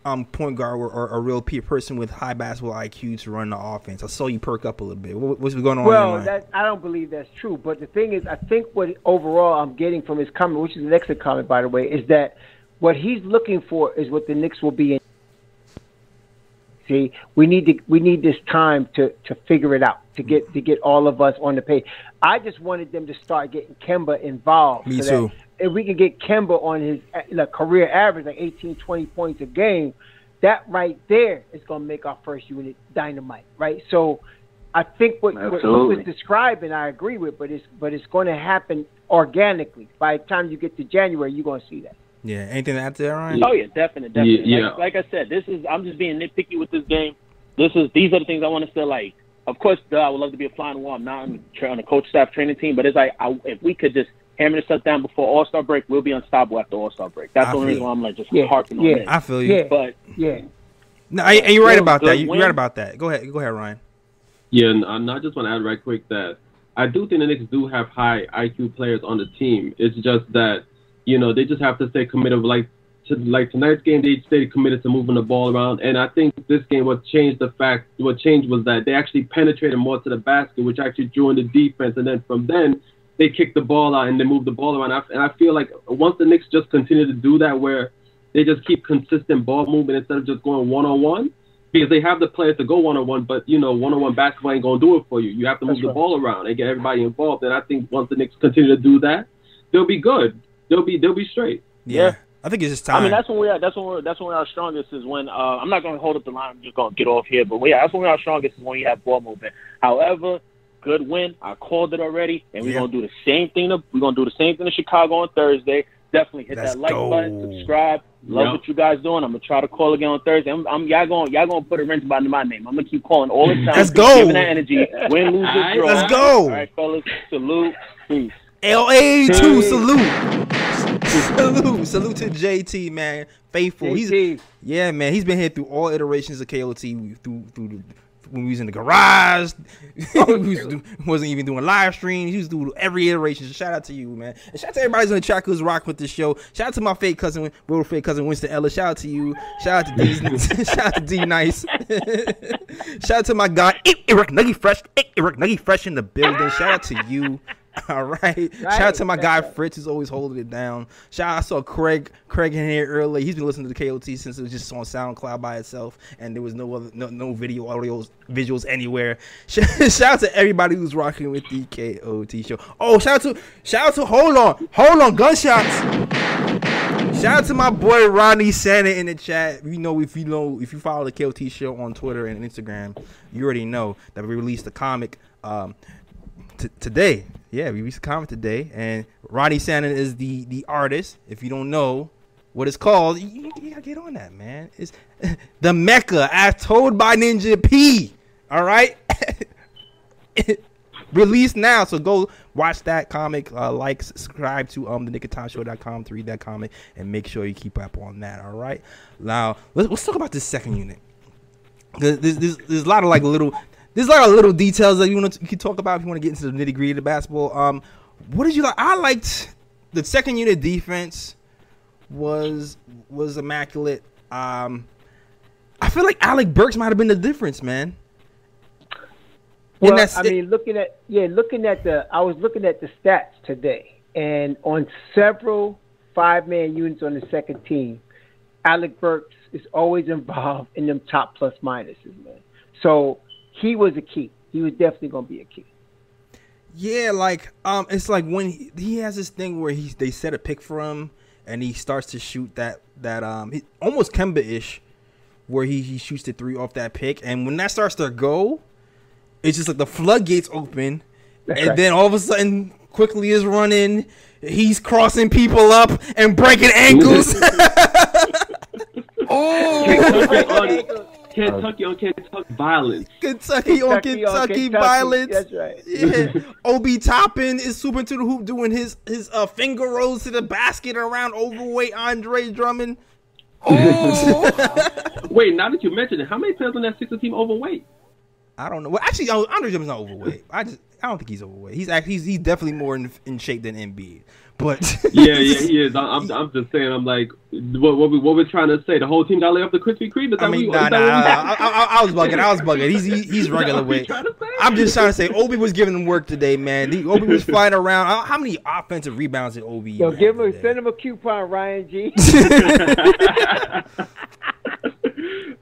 um point guard or, or a real pe- person with high basketball IQ to run the offense. I saw you perk up a little bit. What, what's going on? Well, that I don't believe that's true. But the thing is, I think what overall I'm getting from his comment, which is an excellent comment by the way, is that what he's looking for is what the Knicks will be in. See, we need to we need this time to to figure it out to get to get all of us on the page. I just wanted them to start getting Kemba involved. Me so too. That if we can get Kemba on his uh, like, career average, like 18, 20 points a game, that right there is going to make our first unit dynamite, right? So I think what, what he was describing, I agree with, but it's but it's going to happen organically. By the time you get to January, you're going to see that. yeah. Anything to add to that, Ryan? Oh yeah, definitely, definitely. Yeah, Like, like I said, this is I'm just being nitpicky with this game. This is these are the things I want to say. Like, of course, duh, I would love to be a flying wall. I'm not on the, on the coach staff training team, but it's like I, if we could just hammer this stuff down before All Star break, we'll be unstoppable after All Star break. That's I the only reason why I'm like just Yeah, harping yeah. on this. I feel you. Yeah, But yeah. No, and and you're right about that. You- You're win. right about that. Go ahead. Go ahead, Ryan. Yeah, and and I just want to add right quick that I do think the Knicks do have high IQ players on the team. It's just that you know they just have to stay committed. Like to like tonight's game, they stayed committed to moving the ball around. And I think this game, what changed the fact, what changed was that they actually penetrated more to the basket, which actually drew in the defense. And then from then, they kicked the ball out and they moved the ball around. And I feel like once the Knicks just continue to do that, where they just keep consistent ball movement instead of just going one on one, because they have the players to go one on one, but you know, one on one basketball ain't gonna do it for you. You have to move That's the right. ball around and get everybody involved. And I think once the Knicks continue to do that, they'll be good. They'll be they'll be straight. Yeah. Yeah. I think it's just time. I mean, that's when we are. That's when we're. That's when we're our strongest is when. Uh, I'm not going to hold up the line. I'm just going to get off here. But yeah, that's when we're our strongest is when you have ball movement. However, good win. I called it already, and we're Yeah. going to do the same thing. To, we're going to do the same thing in Chicago on Thursday. Definitely hit Let's that like go. button, subscribe. Love Yep. what you guys doing. I'm gonna try to call again on Thursday. I'm, I'm y'all going y'all going to put a wrench by my name. I'm gonna keep calling all the [LAUGHS] time. Let's go. Giving that energy. Win, lose, or draw. Let's go. All right, fellas. Salute. Peace. LA two salute. [LAUGHS] salute. Salute to JT, man. Faithful. He's yeah, man. He's been here through all iterations of KOT through through the when we was in the garage, [LAUGHS] oh, we was do, wasn't even doing live streams. He was doing every iteration. So shout out to you, man. And shout out to everybody who's on the track who's rock with the show. Shout out to my fake cousin, real fake cousin Winston Ellis. Shout out to you. Shout out to D. [LAUGHS] shout out to D Nice. shout out to my guy Eric Nuggy Fresh. Eric Nuggy Fresh in the building. Shout out to you. [LAUGHS] All right. Shout out to my guy Fritz who's always holding it down. Shout out I saw Craig Craig in here early. He's been listening to the KOT since it was just on SoundCloud by itself and there was no other no, no video audio visuals anywhere. [LAUGHS] Shout out to everybody who's rocking with the KOT show. Oh, shout out to shout out to hold on. Hold on, gunshots. Shout out to my boy Ronnie Santa in the chat. You know if you know if you follow the KOT show on Twitter and Instagram, you already know that we released a comic um t- today. Yeah, we released a comic today, and Ronnie Santa is the the artist. If you don't know what it's called, you, you gotta get on that, man. It's [LAUGHS] the Mecca, as told by Ninja P. All right. [LAUGHS] released now. So go watch that comic, uh, like, subscribe to um the nickoftimeshow.com to read that comic, and make sure you keep up on that. All right. Now let's, let's talk about this second unit. There's, there's, there's a lot of like little, there's like a lot of little details that you want to you can talk about if you want to get into the nitty gritty of basketball. Um, what did you like? I liked the second unit defense was was immaculate. Um, I feel like Alec Burks might have been the difference, man. Well, that's I it. mean, looking at yeah, looking at the, I was looking at the stats today, and on several five-man units on the second team, Alec Burks is always [LAUGHS] involved in them top plus minuses, man. So he was a key. He was definitely going to be a key. Yeah, like um, it's like when he, he has this thing where he they set a pick for him and he starts to shoot that that um he, almost Kemba ish, where he he shoots the three off that pick, and when that starts to go, it's just like the floodgates open, That's and right. then all of a sudden Quickley is running, he's crossing people up and breaking [LAUGHS] ankles. [LAUGHS] [LAUGHS] on Kentucky on Kentucky violence. Kentucky on Kentucky on Kentucky, Kentucky. violence. That's right. Yeah. Obi Toppin is super to the hoop doing his his uh, finger rolls to the basket around overweight Andre Drummond. [LAUGHS] Wait, now that you mentioned it, how many players on that Sixers team overweight? I don't know. Well, actually, Andre Drummond's not overweight. I just I don't think he's overweight. He's actually he's, he's definitely more in, in shape than Embiid. But Yeah, yeah, he is. I- I'm, I'm just saying. I'm like, what, what, we, what we're trying to say. The whole team got to lay off the Krispy Kreme. Is that I mean, what nah, we- nah, nah, that what we- I, I, I was bugging. I was bugging. He's he, he's [LAUGHS] regular what weight. trying to say? I'm just trying to say Obi was giving him work today, man. The, Obi was flying around. How- How many offensive rebounds did Obi? Yo, have give him, today? send him a coupon, Ryan G. [LAUGHS] [LAUGHS]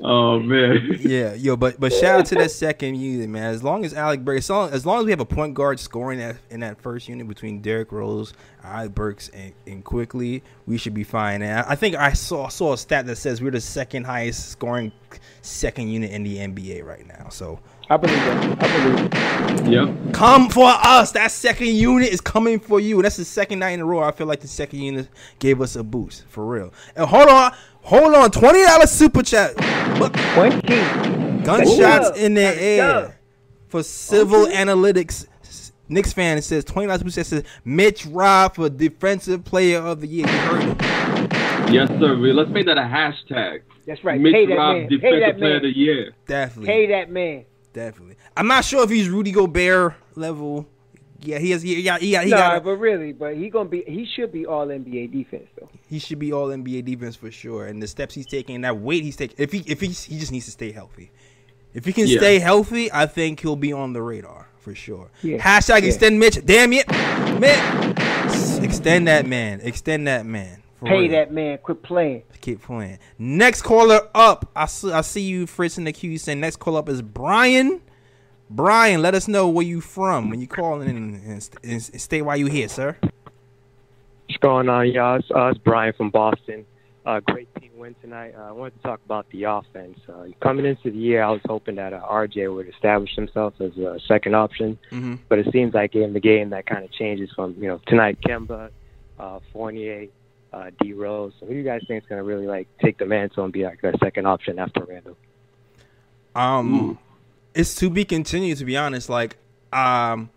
oh man. [LAUGHS] Yeah, yo, but but shout out to that second unit, man. As long as Alec Burks, as long, as long as we have a point guard scoring that in that first unit between Derrick Rose, Alec Burks, and, and Quickley, we should be fine. And I, I think I saw saw a stat that says we're the second highest scoring second unit in the NBA right now. So I believe that. I believe it. Yep. come for us. That second unit is coming for you. That's the second night in a row. I feel like the second unit gave us a boost for real. And hold on, hold on, twenty dollars super chat. 20. Gunshots Ooh. in the air for civil analytics. Knicks fan says twenty dollars. super chat Says Mitch Rob for defensive player of the year. You heard him. Yes, sir. Let's make that a hashtag. That's right. Mitch Pay that Rob man. Pay that Player man. of the Year. Definitely. Pay that man. Definitely. I'm not sure if he's Rudy Gobert level. Yeah, he has. He got. He got. He, no, got but really, but he gonna be. He should be all NBA defense though. he should be all NBA defense for sure. And the steps he's taking, that weight he's taking. If he if he he just needs to stay healthy. If he can Yeah. stay healthy, I think he'll be on the radar for sure. Yeah. Hashtag Yeah. extend Mitch. Damn it, Mitch. Extend that man. Extend that man. For Pay real. that man. Quit playing. Keep playing. Next caller up. I see, I see you, Fritz, in the queue. Saying next call up is Brian. Brian, let us know where you from when you call in and, and, and stay while you here, sir. What's going on, y'all? It's, uh, it's Brian from Boston. Uh, great team win tonight. Uh, I wanted to talk about the offense. Uh, coming into the year, I was hoping that uh, RJ would establish himself as a second option, Mm-hmm. but it seems like in the game that kind of changes from you know tonight Kemba, uh, Fournier, uh, D Rose. So who do you guys think is going to really like take the mantle and be like a second option after Randle? Um, it's to be continued. To be honest, like um,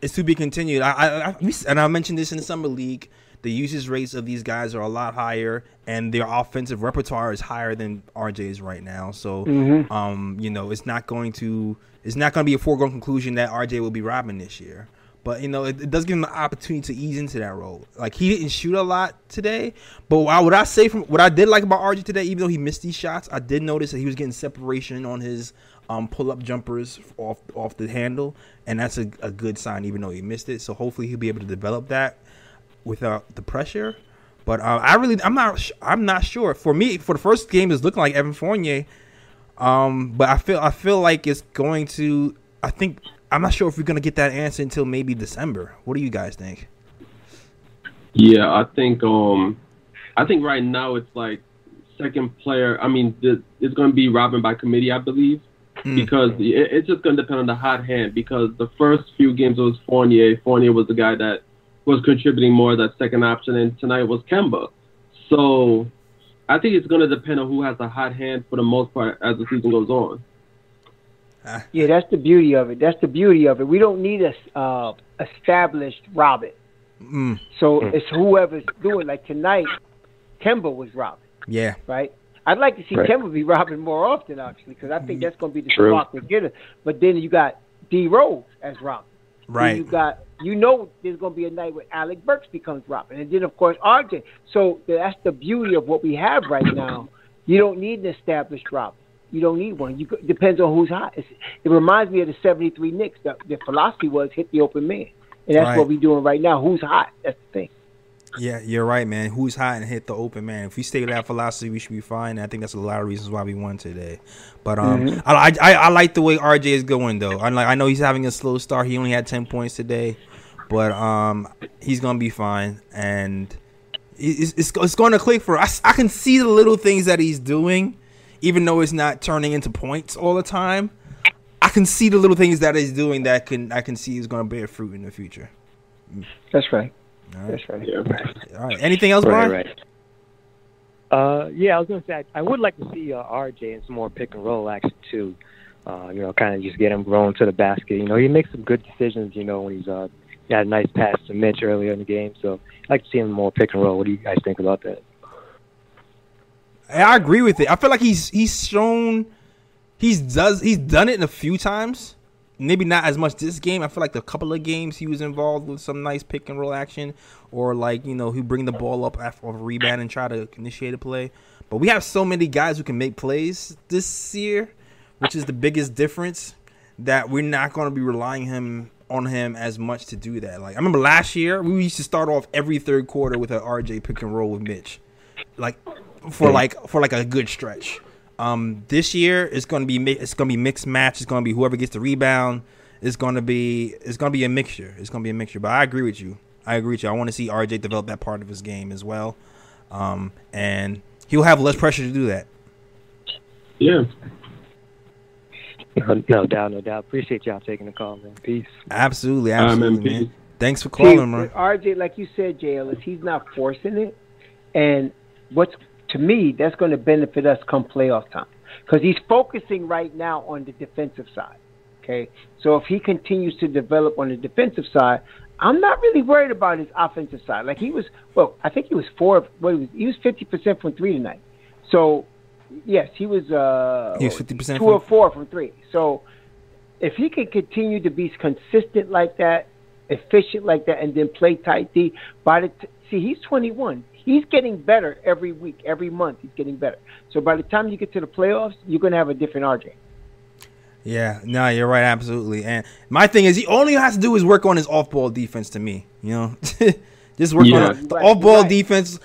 it's to be continued. I, I, I we- and I mentioned this in the summer league. The usage rates of these guys are a lot higher, and their offensive repertoire is higher than RJ's right now. So, Mm-hmm. um, you know, it's not going to it's not going to be a foregone conclusion that RJ will be robbing this year. But you know, it, it does give him the opportunity to ease into that role. Like he didn't shoot a lot today, but what I, what I say from what I did like about RJ today, even though he missed these shots, I did notice that he was getting separation on his um, pull up jumpers off off the handle, and that's a, a good sign, even though he missed it. So hopefully he'll be able to develop that without the pressure. But uh, I really, I'm not, I'm not sure. For me, for the first game, it's looking like Evan Fournier. Um, but I feel, I feel like it's going to. I think I'm not sure if we're gonna get that answer until maybe December. What do you guys think? Yeah, I think um, I think right now it's like second player. I mean, the, it's going to be Robin by committee, I believe, Mm. because it, it's just going to depend on the hot hand. Because the first few games it was Fournier. Fournier was the guy that was contributing more that second option, and tonight was Kemba. So I think it's going to depend on who has a hot hand for the most part as the season goes on. Yeah, that's the beauty of it. That's the beauty of it. We don't need a uh, established Robin. Mm, So it's whoever's doing. Like tonight, Kemba was Robin, yeah, right? I'd like to see Right. Kemba be Robin more often, actually, because I think that's going to be the True. spark we get. But then you got D Rose as Robin. Then right. You got you know there's going to be a night where Alec Burks becomes Robin, and then of course RJ. So that's the beauty of what we have right now. You don't need an established Robin. You don't need one. You it depends on who's hot. It's, it reminds me of the '73 Knicks. The, the philosophy was hit the open man, and that's Right. what we're doing right now. Who's hot? That's the thing. Yeah, you're right, man. Who's hot and hit the open man? If we stay with that philosophy, we should be fine. I think that's a lot of reasons why we won today. But um, I, I I like the way RJ is going though. I like I know he's having a slow start. He only had ten points today, but um, he's gonna be fine, and it's it's, it's going to click for us. I can see the little things that he's doing, even though it's not turning into points all the time. I can see the little things that he's doing that can I can see is going to bear fruit in the future. That's right. All right. That's right. Yeah. All right. Anything else, Brian? right. Uh, yeah, I was gonna say I, I would like to see uh, RJ in some more pick and roll action too. Uh, you know, kind of just get him going to the basket. You know, he makes some good decisions. You know, when he's uh, he had a nice pass to Mitch earlier in the game. So I'd like to see him more pick and roll. What do you guys think about that? I agree with it. I feel like he's he's shown he's does he's done it in a few times. Maybe not as much this game. I feel like the couple of games he was involved with some nice pick and roll action, or like you know he bring the ball up after a rebound and try to initiate a play. But we have so many guys who can make plays this year, which is the biggest difference. That we're not going to be relying him on him as much to do that. Like I remember last year, we used to start off every third quarter with an RJ pick and roll with Mitch like for like for like a good stretch. Um, this year it's gonna be mi- it's gonna be mixed match. It's gonna be whoever gets the rebound. It's gonna be it's gonna be a mixture. It's gonna be a mixture. But I agree with you. I agree with you. I want to see RJ develop that part of his game as well. Um, and he'll have less pressure to do that. Yeah. No, no doubt, no doubt. Appreciate y'all taking the call, man. Peace. Absolutely, All right, man. absolutely, man. Thanks for See, calling, man. RJ, like you said, JL, is he's not forcing it, and what's to me that's going to benefit us come playoff time because he's focusing right now on the defensive side. Okay, so if he continues to develop on the defensive side, I'm not really worried about his offensive side. Like he was, well, I think he was four. What he was, he was fifty percent from three tonight. So, yes, he was uh, He was 50% two from- or four from three. So, if he can continue to be consistent like that, efficient like that, and then play tight D, by the t- see, he's 21. He's getting better every week, every month. He's getting better. So by the time you get to the playoffs, you're gonna have a different RJ. Yeah, no, you're right, absolutely. And my thing is, he only has to do is work on his off-ball defense. To me, you know, [LAUGHS] just work Yeah. on the Right, off-ball right. defense.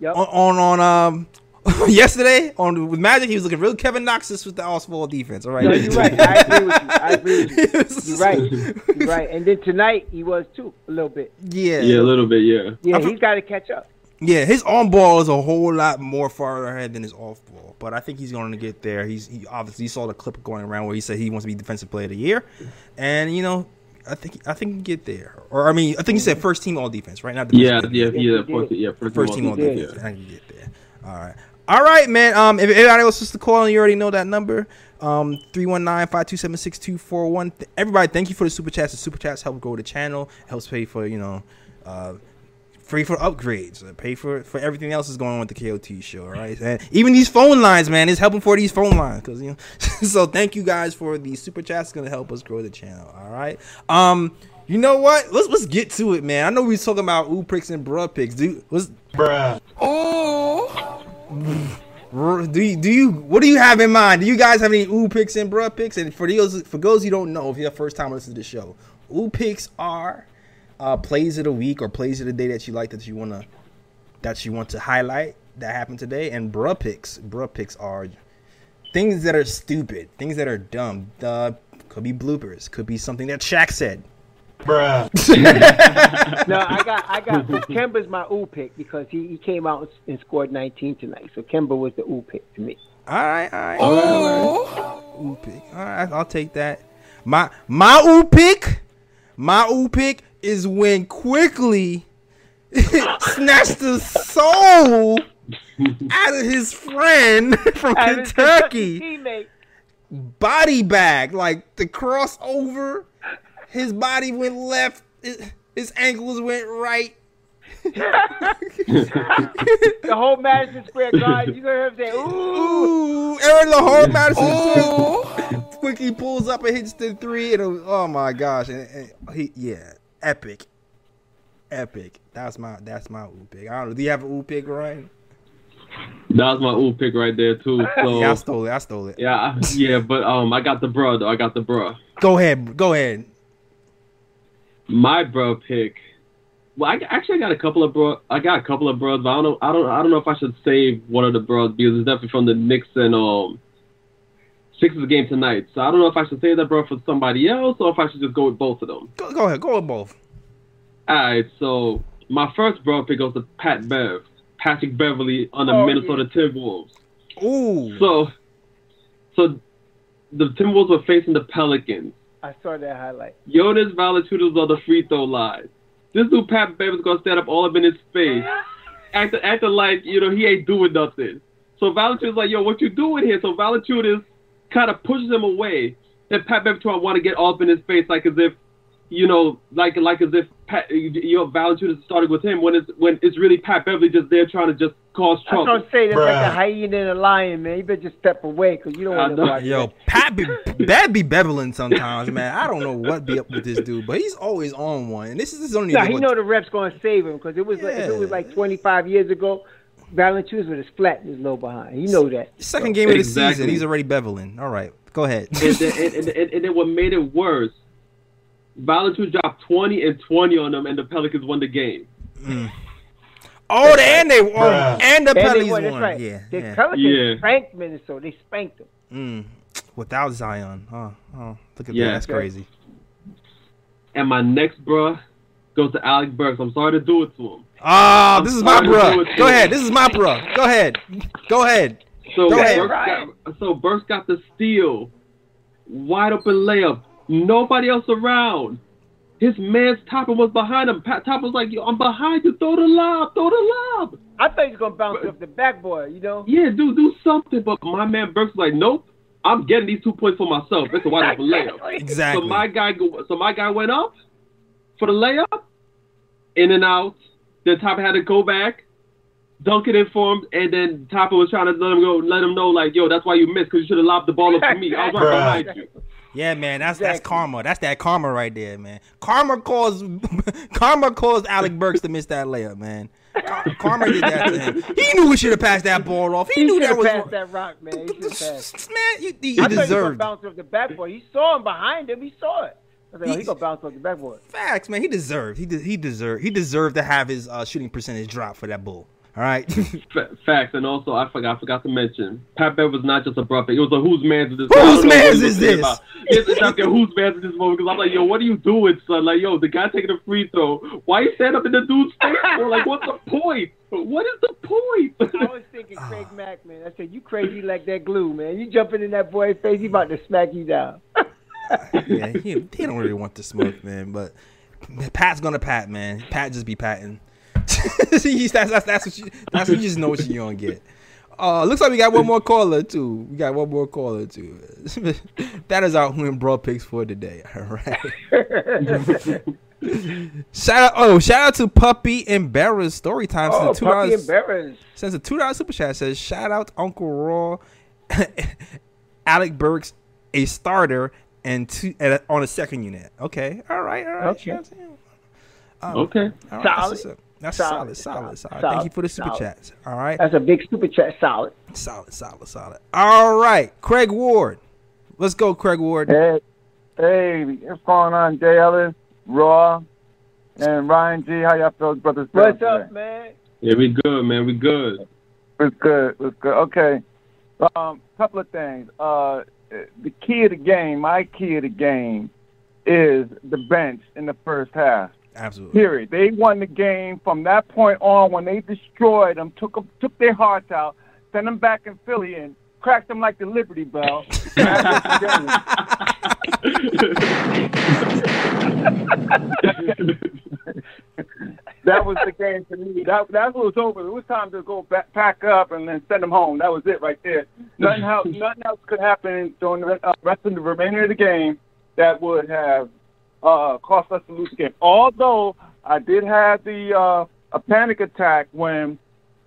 Yep. On on, on um [LAUGHS] yesterday on with Magic, he was looking real Kevin Knoxus with the off-ball defense. All right, No, you're right. I agree with you. I agree with you. [LAUGHS] You're right. You're right. And then tonight he was too a little bit. Yeah, Yeah, a little bit. Yeah. Yeah, he's got to catch up. Yeah, his on ball is a whole lot more farther ahead than his off ball, but I think he's going to get there. He's he obviously you saw the clip going around where he said he wants to be defensive player of the year, and you know I think I think he get there. Or I mean I think he said first team all defense, right? Not Yeah, defensive yeah, player. yeah. First, yeah, first, first team all did. defense. I can get there. All right. All right, man. Um, if anybody else wants to call and you already know that number, um, 319-527-6241. Everybody, thank you for the super chats. The super chats help grow the channel. Helps pay for, you know, uh, free for upgrades, uh, pay for for everything else is going on with the KOT show, all right? And even these phone lines, man, is helping for these phone lines because you know. [LAUGHS] so thank you guys for the super chats. It's gonna help us grow the channel, all right? Um, you know what? Let's let's get to it, man. I know we was talking about ooh pricks and bruh picks. dude. let's R- Do you, do you what do you have in mind? Do you guys have any ooh picks and bruh picks? And for those for those you don't know, if you're the first time listening to the show, ooh picks are uh, plays of the week or plays of the day that you like that you wanna that you want to highlight that happened today. And bruh picks, bruh picks are things that are stupid, things that are dumb. Uh, could be bloopers, could be something that Shaq said. Bruh. [LAUGHS] no, I got, I got. Kemba's my ooh pick because he, he came out and scored 19 tonight. So Kemba was the ooh pick to me. All right, all right. all right. Ooh pick. All right, I'll take that. My my ooh pick, my ooh pick is when Quickley [LAUGHS] snatched the soul out of his friend [LAUGHS] from Out of his Kentucky. [LAUGHS] Body bag, like the crossover. His body went left. His, his ankles went right. The whole Madison Square Garden. You gonna hear him say ooh. Ooh, Aaron LaHorn Madison Square." Quickley pulls up and hits the three. And it was- oh my gosh, and, and he yeah, epic, epic. That's my that's my ooh pick. I don't know. Do you have an ooh pick, Ryan? That was my ooh pick right there too. [LAUGHS] So Yeah, I stole it. I stole it. yeah, I- yeah, but um, I got the bro. though. I got the bro. Go ahead. Go ahead. My bro pick. Well, I actually I got a couple of bro. I got a couple of bros, but I don't know. I don't. I don't know if I should save one of the bros because it's definitely from the Knicks and um Sixers game tonight. So I don't know if I should say that bro for somebody else or if I should just go with both of them. Go, go ahead. Go with both. All right. So my first bro pick goes to Pat Bev, Patrick Beverley on the Oh, Minnesota Timberwolves. Ooh. So, so the Timberwolves were facing the Pelicans. I saw that highlight. Jonas Valanciunas on the free throw line. This dude Pat Bev is gonna stand up all up in his face, [LAUGHS] acting acting like you know he ain't doing nothing. So Valanciunas like, yo, what you doing here? So Valanciunas kind of pushes him away, and Pat Bev trying to want to get all up in his face, like as if, you know, like like as if Pat, you know, Valanciunas started with him when it's when it's really Pat Beverley just there trying to just cause trouble. I was trouble. gonna say that's like a hyena and a lion, man. You better just step away because you don't want to know. watch Yo. Pat be [LAUGHS] Bad be beveling sometimes, man. I don't know what be up with this dude, but he's always on one. And this is his only Nah, what- he know the ref's gonna save him because it was like it was like 25 years ago. Valanciunas would have splat his low behind. You know that. second game of the Exactly. season. He's already beveling. All right, go ahead. and, then, and, and, and, and then what made it worse, Valanciunas dropped 20 and 20 on them, and the Pelicans won the game. Oh, the, and they won, and the And Pelicans won. won. Right. Yeah, the yeah. Pelicans Yeah. spanked Minnesota. They spanked them. Mm. Without Zion, oh, oh, look at Yeah. that. That's crazy. And my next bruh goes to Alec Burks. I'm sorry to do it to him. Oh, this is my sorry to do bruh. Go ahead. This is my bruh. Go ahead. Go ahead. So Go ahead. Burks, got, so Burks got the steal, wide open layup, nobody else around. His man's Toppin was behind him. Pat Toppin was like, Yo, I'm behind you. Throw the lob. Throw the lob. I thought he was gonna bounce off the backboard. You know. Yeah, dude, do something. But my man Burks was like, Nope. I'm getting these two points for myself. It's a wide open layup. [LAUGHS] Exactly. So my guy, go, so my guy went up for the layup, in and out. Then Top had to go back, dunk it in for him, and then Toppin was trying to let him go, let him know like, yo, that's why you missed because you should have lobbed the ball up to me. I was right behind you. Yeah, man, that's that's karma. That's that karma right there, man. Karma caused [LAUGHS] karma caused Alec Burks to miss that layup, man. Karma did that to him. He knew he should have passed that ball off. He, He knew that was passed that rock, man. He should [LAUGHS] man. You, you I thought he was gonna bounce off the backboard. He saw him behind him. He saw it. I was like, oh, He- he gonna bounce off the backboard. Facts, man. He deserved. He de- he deserved. He deserved to have his uh, shooting percentage drop for that bull. All right. [LAUGHS] Fa- Facts, and also I forgot, I forgot to mention, Pat Bev was not just a brought pick. It was a whose man's is this? Whose I don't know what man's is this? about- It's, it's like, whose man's is this moment? Because I'm like, yo, what are you doing, son? Like, yo, the guy taking a free throw. Why you stand up in the dude's face? for? like, what's the point? What is the point? I was thinking Craig Mack, man. I said, you crazy like that glue, man. You jumping in that boy's face, he about to smack you down. [LAUGHS] yeah, he, he don't really want to smoke, man. But Pat's gonna pat, man. Pat just be patting. [LAUGHS] That's, that's, that's what you. That's what you just know what you're gonna get. Uh, looks like we got one more caller too. We got one more caller too. [LAUGHS] that is our win broad picks for today. [LAUGHS] All right. shout out! Oh, shout out to Puppy and Barra's story time. oh, Since two Puppy dollars since a two dollar super chat says shout out Uncle Raw, Alec Burks, a starter, and two and on a second unit. Okay, all right, all right. Okay. Shout out to him. Um, okay. all right, Solid. what's up. That's Solid. solid, solid, solid. Solid. Thank you for the super Solid. chats. All right, That's a big super chat. Solid. solid, solid, solid. All right, Craig Ward. Let's go, Craig Ward. Hey, hey, what's going on, Jay Ellis, Raw, and Ryan G? How y'all feel, brothers? What's doing up, man? Yeah, we good, man. We good. It's good. It's good. Okay. Um, couple of things. Uh, the key of the game, my key of the game, is the bench in the first half. Absolutely. Period. They won the game from that point on when they destroyed them, took 'em- took their hearts out, sent them back in Philly, and cracked them like the Liberty Bell. [LAUGHS] [LAUGHS] [LAUGHS] that was the game for me. That that was over. It was time to go back, pack up and then send them home. That was it right there. Nothing else, [LAUGHS] nothing else could happen during the uh, rest of the remainder of the game that would have uh, cost us to lose the game. Although I did have the uh, a panic attack when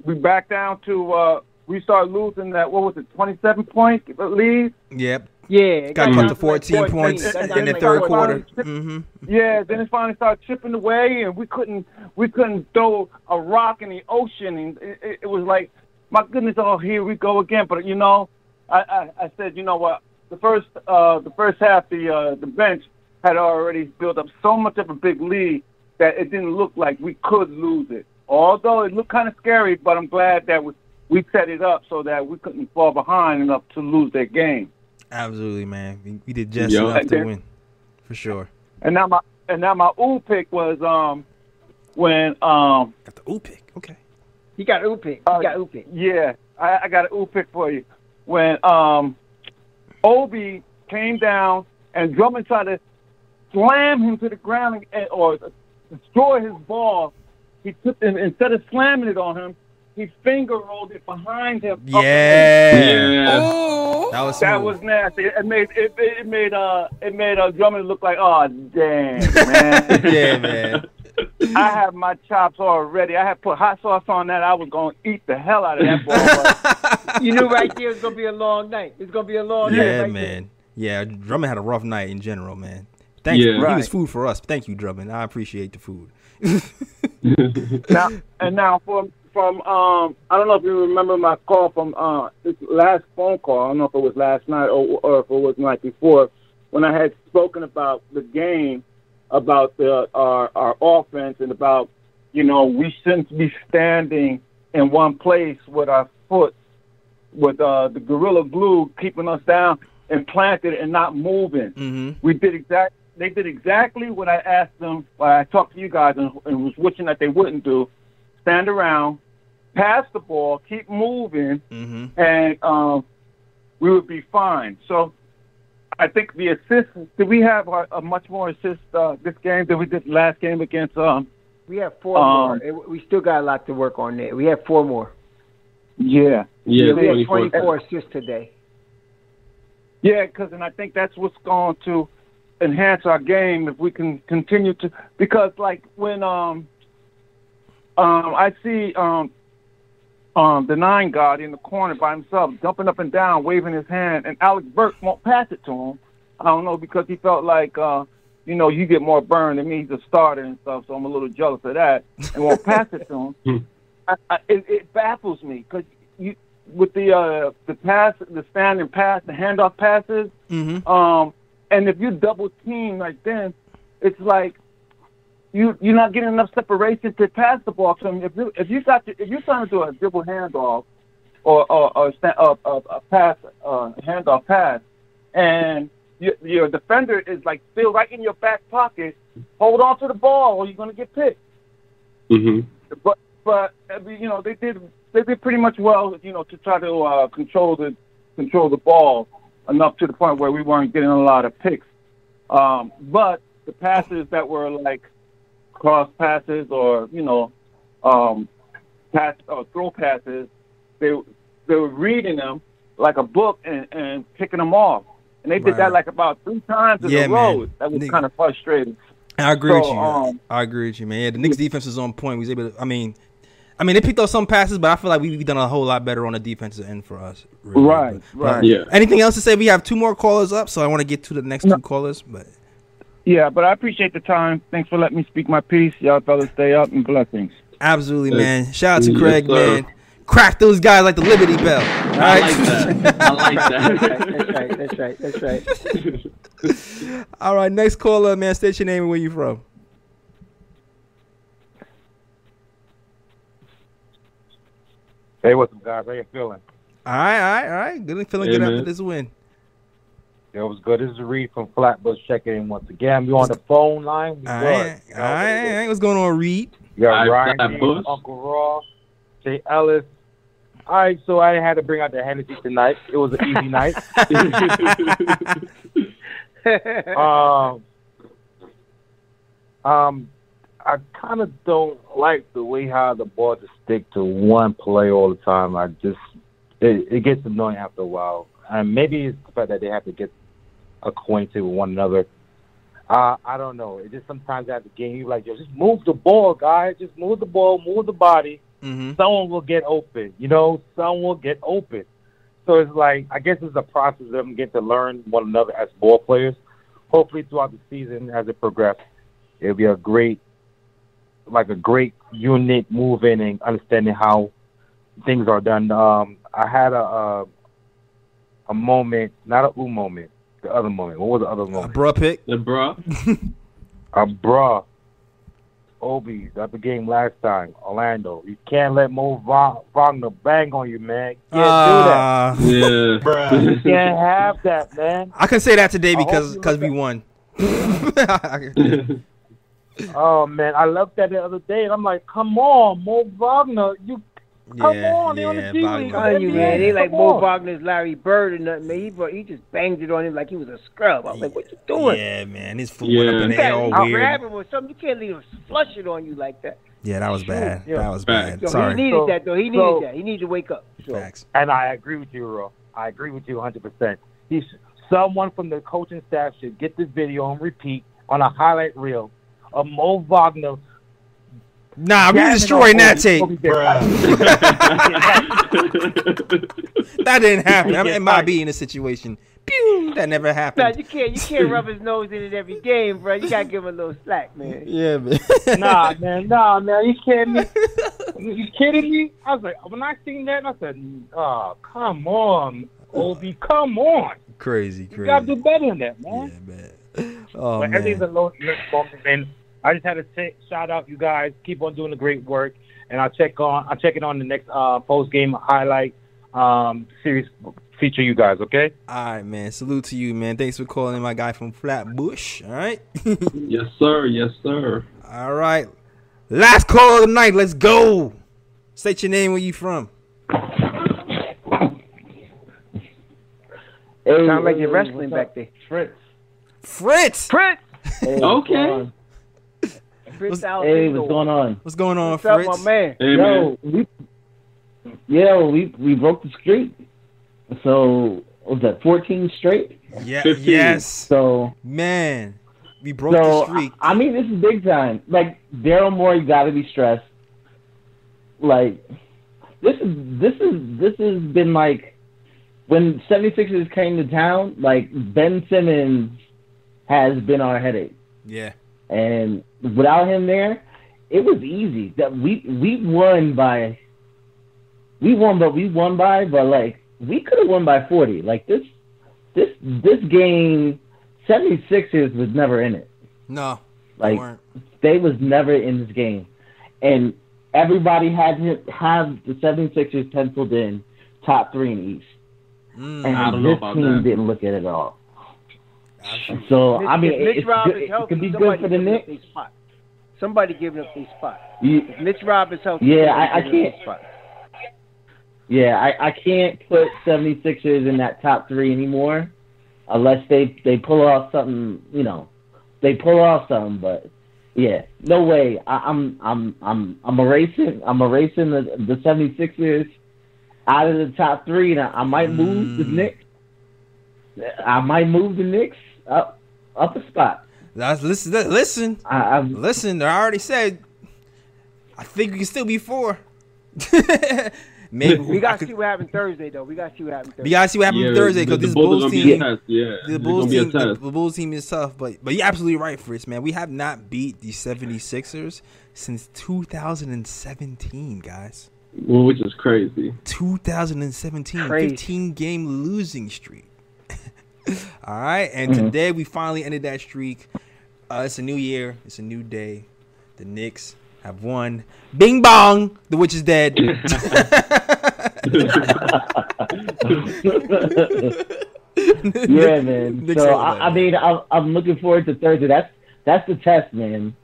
we backed down to uh, we started losing that what was it twenty seven point lead. Yep. Yeah, it Got down cut to like 14 14. points in the third 14. quarter. hmm Yeah, then it finally started chipping away, and we couldn't we couldn't throw a rock in the ocean, and it, it, it was like, my goodness, oh here we go again. But you know, I, I, I said, you know what, the first uh, the first half, the uh, the bench had already built up so much of a big lead that it didn't look like we could lose it. Although it looked kind of scary, but I'm glad that we we set it up so that we couldn't fall behind enough to lose that game. Absolutely, man. We, we did just Yeah. enough to And win, for sure. And now my and now my ooh pick was um when um Got the ooh pick. Okay. He got Upick. He Uh, got Upick. Yeah, I, I got an ooh pick for you. When um, Obi came down and Drummond tried to slam him to the ground and, or destroy his ball, he took and instead of slamming it on him, he finger rolled it behind him. up Yeah. Yeah. That was That was nasty. It made it, it made uh it made uh, Drummond look like oh damn [LAUGHS] man. yeah, man. I have my chops already. I had put hot sauce on that. I was gonna eat the hell out of that ball. [LAUGHS] You knew right there it was gonna be a long night. It's gonna be a long night. Yeah, right man. Yeah, Drummond had a rough night in general, man. Thank Yeah. you. He was food for us. Thank you, Drummond. I appreciate the food. [LAUGHS] now and now from from um I don't know if you remember my call from uh this last phone call. I don't know if it was last night or or if it was the night before when I had spoken about the game, about the our our offense and about you know we shouldn't be standing in one place with our foot with uh the gorilla glue keeping us down and planted and not moving. Mm-hmm. We did exact. They did exactly what I asked them. What I talked to you guys and, and was wishing that they wouldn't do. Stand around, pass the ball, keep moving, Mm-hmm. and um, we would be fine. So I think the assists. Did we have a, a much more assist uh, this game than we did last game against? Um, We have four Um, more. It- We still got a lot to work on there. We have four more. yeah, Yeah, we have 24. 24 assists today. Yeah, because and I think that's what's going to enhance our game if we can continue to because like when um um I see um um, the nine guard in the corner by himself, jumping up and down, waving his hand, and Alec Burks won't pass it to him. I don't know because he felt like, uh, you know, you get more burn than me. He's a starter and stuff, so I'm a little jealous of that, and won't pass it to him. [LAUGHS] I, I, it, it baffles me because you with the uh, the pass, the standing pass, the handoff passes, Mm-hmm. um, and if you double team like then, it's like you you're not getting enough separation to pass the ball. So if you if you got to, if you're trying to do a dribble handoff or or, or a, a, a pass uh, handoff pass, and your, your defender is like still right in your back pocket, hold on to the ball or you're gonna get picked. hmm But but you know they did they did pretty much well you know to try to uh, control the control the ball enough to the point where we weren't getting a lot of picks. Um, but the passes that were like cross passes or you know um, pass or throw passes, they they were reading them like a book and, and picking them off. And they did Right. that like about three times in Yeah, a row. man. That was Nigga. kind of frustrating. I agree So, with you. um, I agree with you, man. Yeah, the Knicks defense was on point. We was able to. I mean, I mean, they picked up some passes, but I feel like we've done a whole lot better on the defensive end for us. really. Right, But- right. but Yeah. Anything else to say? We have two more callers up, so I want to get to the next No. two callers. But Yeah, but I appreciate the time. Thanks for letting me speak my piece. Y'all fellas stay up and blessings. absolutely, man. Shout out to Yes, Craig, sir. man. Crack those guys like the Liberty Bell. All I like that. I like [LAUGHS] That's that. right. That's right. That's right. [LAUGHS] All right, next caller, man. State your name and where you from. Hey, what's up, guys? How you feeling? All right, all right, all right. Good feeling Hey, good after this win. It was good. This is Reed from Flatbush checking in once again. We on the phone line. We All good. You know what right, it all is. right. What's going on, Reed? You got Ryan, Flatbush. G, Uncle Raw, Jay Ellis. All right, so I had to bring out the Hennessy tonight. It was an easy night. [LAUGHS] [LAUGHS] um, um, I kind of don't like the way how the ball just stick to one play all the time. I just it, it gets annoying after a while, and maybe it's the fact that they have to get acquainted with one another. Uh, I don't know. It just sometimes after the game, you're like, yo, just move the ball, guys. Just move the ball, move the body. Mm-hmm. Someone will get open. You know, someone will get open. So it's like I guess it's a process of them getting to learn one another as ball players. Hopefully, throughout the season, as it progresses, it'll be a great, like a great unit moving and understanding how things are done. Um, I had a a, a moment, not a ooh moment, the other moment. What was the other Uh, moment? bruh pick. the bruh. [LAUGHS] A bruh. Obi, that the game last time. Orlando. You can't let Mo Va- Wagner bang on you, man. You can't Ah. do that. Yeah. You can't have that, man. I can say that today because because we won. [LAUGHS] Oh man, I loved that the other day, and I'm like, come on, Mo Wagner, you come Yeah, on, they on the yeah, G League. telling you, man, they like Mo on. Wagner's Larry Bird and nothing, man. He, brought- he just banged it on him like he was a scrub. I was like, what you doing? Yeah, man, his foot went up in You the air can't all grab weird. him or something. You can't leave him flush it on you like that. Yeah, that was bad. Yeah. That was Facts. bad. Yo, he needed So- that though. He needed so- that. He needed to wake up. So, Facts. And I agree with you, Ro. I agree with you 100%. He someone from the coaching staff should get this video on repeat on a highlight reel of Mo Wagner. Nah, we jamming destroying on that Obi- tape. Obi Dick. That didn't happen. I mean, Yeah, it might be in a situation. Pew, that never nah, happened. you can't you can't rub his nose in it every game, bro. You gotta give him a little slack, man. Yeah, man. nah, man, [LAUGHS] nah, man. You kidding me? You kidding me? I was like, when I seen that, I said, oh, come on, Obi, come on. crazy, crazy. You gotta do better than that, man. Yeah, man. man. Oh but everything's a man. low moment, and I just had to say, shout out you guys. Keep on doing the great work, and I'll check on. I'll check it on the next uh, post game highlight um, series feature you guys. Okay. All right, man. Salute to you, man. Thanks for calling my guy from Flatbush. All right. [LAUGHS] yes, sir. Yes, sir. All right. Last call of the night. Let's go. State your name. Where you from? Sound like you're wrestling back there. Fritz. Fritz. Fritz, Hey, Okay. Fritz What's- Hey, what's going on? What's going on, What's up, Fritz? my man? Hey, man. Yo, we, yeah, we we broke the streak. So what was that 14 straight? Yeah. 15. Yes. So Man, we broke so the streak. I, I mean, this is big time. Like Daryl Morey got to be stressed. Like this is this is this has been like when 76ers came to town, like Ben Simmons has been our headache. Yeah. And without him there, it was easy. That we we won by we won but we won by but like we could have won by 40. Like this this this game 76ers was never in it. No. Like weren't. they was never in this game. And everybody had to have the 76ers penciled in top 3 in the East. Mm, And I don't know this about team that. didn't look at it at all. So I mean, if Mitch it's Rob good, is it healthy, could be good for the giving Knicks. their spot. Somebody giving up their spot. You- If Mitch Rob is healthy, Yeah, I- I can't- spot. Yeah, I, I can't put 76ers in that top three anymore unless they they pull off something, you know, they pull off something. But yeah, no way. I, I'm I'm I'm I'm erasing I'm erasing the the 76ers out of the top three. Now I might move the Mm. Knicks. I might move the Knicks up up a spot. That's listen. Listen. I, I'm, Listen. I already said. I think we can still be four. [LAUGHS] Maybe We got to could- see what happens Thursday, though. We got to see what happens Thursday. We gotta see what happens Yeah, Thursday because this Bulls are be team, a test, yeah. the It's Bulls be a team, the, test. the Bulls team is tough. But but you're absolutely right, Fritz, man. We have not beat the 76ers since 2017, guys. Well, which is crazy. 2017, Crazy. 15 game losing streak. All right, and Mhm. today we finally ended that streak. Uh, it's a new year. It's a new day. The Knicks have won. Bing bong. The witch is dead. [LAUGHS] yeah, man. Knicks So I, I mean, I'm, I'm looking forward to Thursday. That's that's the test, man.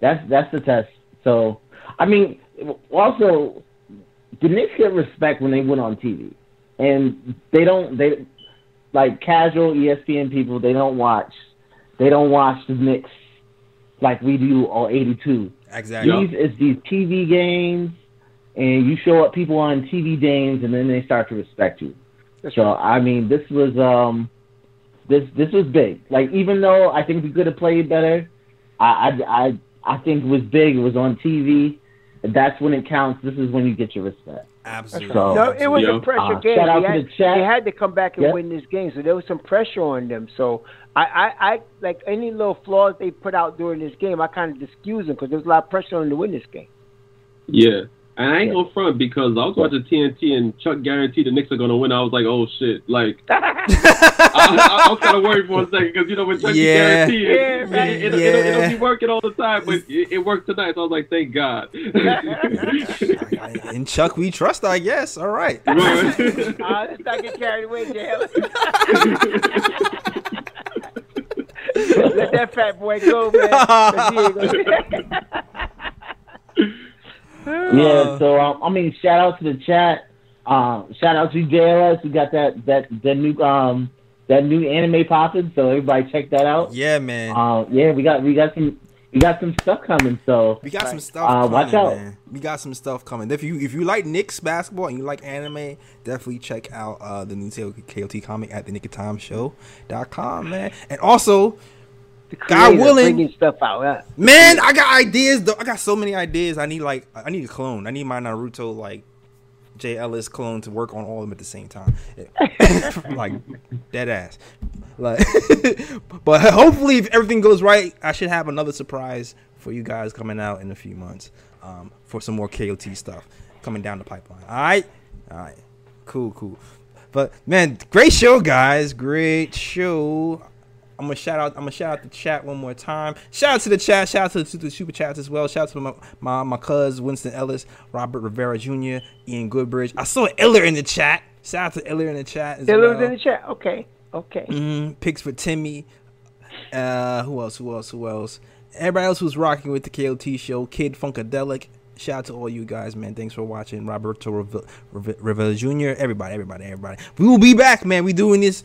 That's that's the test. So I mean, also the Knicks get respect when they win on TV, and they don't. They like casual ESPN people. They don't watch. They don't watch the Knicks like we do on 82. exactly. These is these TV games, and you show up people on TV games, and then they start to respect you. That's So I mean, this was um, this this was big. Like even though I think we could have played better, I I I, I think it was big. It was on TV. That's when it counts. This is when you get your respect. Absolutely. So- No, it was Yeah. a pressure Uh, game. shout out they, to had, the chat. they had to come back and Yep. win this game, so there was some pressure on them. So I, I, I like any little flaws they put out during this game, I kind of excuse them because there was a lot of pressure on them to win this game. Yeah. And I ain't gonna front because I was watching TNT and Chuck guaranteed the Knicks are gonna win. I was like, oh shit! Like [LAUGHS] I, I, I was kind of worried for a second because you know when Chuck Yeah. guaranteed it, Yeah, it, right. it, it'll, it'll, be working all the time, but it, it worked tonight. So I was like, thank God. In Chuck, we trust, I guess. All right. [LAUGHS] [LAUGHS] Uh, let's not get carried away, JL. Let that fat boy go, man. Yeah. So um, I mean, shout out to the chat. Um, shout out to JLS. We got that that that new um that new anime popping. So everybody check that out. Yeah, man. Uh, yeah, we got we got some we got some stuff coming. So We got some stuff Uh, coming, watch out. man. We got some stuff coming. If you if you like Knicks basketball and you like anime, definitely check out uh, the new KOT comic at the Nick of Time Show.com, man. And also, The God willing- bringing stuff out. Huh? man, I got ideas. Though. I got so many ideas. I need like I need a clone. I need my Naruto like J. Ellis clone to work on all of them at the same time. [LAUGHS] like dead ass. Like, [LAUGHS] but hopefully, if everything goes right, I should have another surprise for you guys coming out in a few months um, for some more KOT stuff coming down the pipeline. All right, all right, cool, cool. But man, great show, guys. Great show. I'm gonna shout out. I'm gonna shout out the chat one more time. Shout out to the chat. Shout out to the, to the super chats as well. Shout out to my my, my cuz Winston Ellis, Robert Rivera Jr., Ian Goodbridge. I saw Iller in the chat. Shout out to Iller in the chat as well. was in the chat. Okay, okay. Mm, picks for Timmy. Uh, who else? Who else? Who else? Everybody else was rocking with the KOT show. Kid Funkadelic. Shout out to all you guys, man. Thanks for watching. Roberto Riv- Riv- Rivera Jr. Everybody, everybody, everybody. We will be back, man. We doing this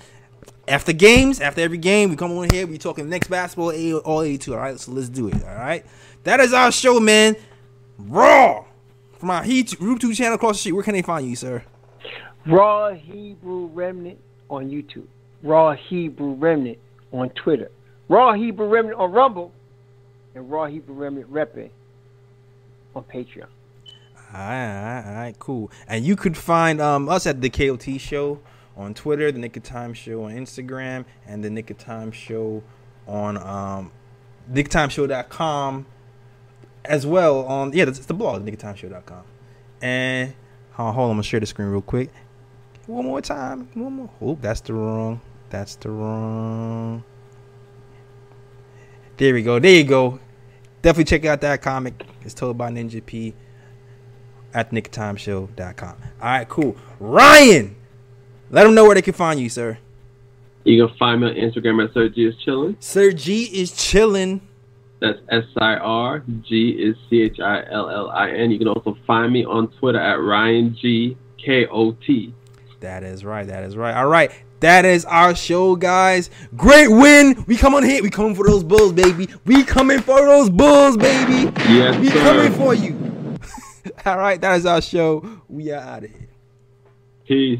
after games. After every game, we come on here. We talking next basketball, A- all 82. All right, so let's do it. All right, that is our show, man. Raw from our Heat YouTube channel across the street. Where can they find you, sir? Raw Hebrew Remnant on YouTube. Raw Hebrew Remnant on Twitter. Raw Hebrew Remnant on Rumble. And Raw Hebrew Remnant repping on Patreon. All right, all right, all right, cool. And you could find um, us at the KOT Show on Twitter, the Nick of Time Show on Instagram, and the Nick of Time Show on um, nicktimeshow.com as well. On yeah, it's the blog, nickoftimeshow.com. And uh, hold on, I'm gonna share the screen real quick. One more time. One more. Oh, that's the wrong. That's the wrong. There we go. There you go. Definitely check out that comic. It's told by Ninja P at nicktimeshow.com. All right, cool. Ryan, let them know where they can find you, sir. You can find me on Instagram at Sir G is chilling. Sir G is chilling. That's S I R G is C H I L L I N. You can also find me on Twitter at Ryan G K O T. That is right. That is right. All right. That is our show, guys. Great win. We come on here. We coming for those bulls, baby. We coming for those bulls, baby. Yes, we sir. coming for you. [LAUGHS] All right. That is our show. We are out of here. Peace.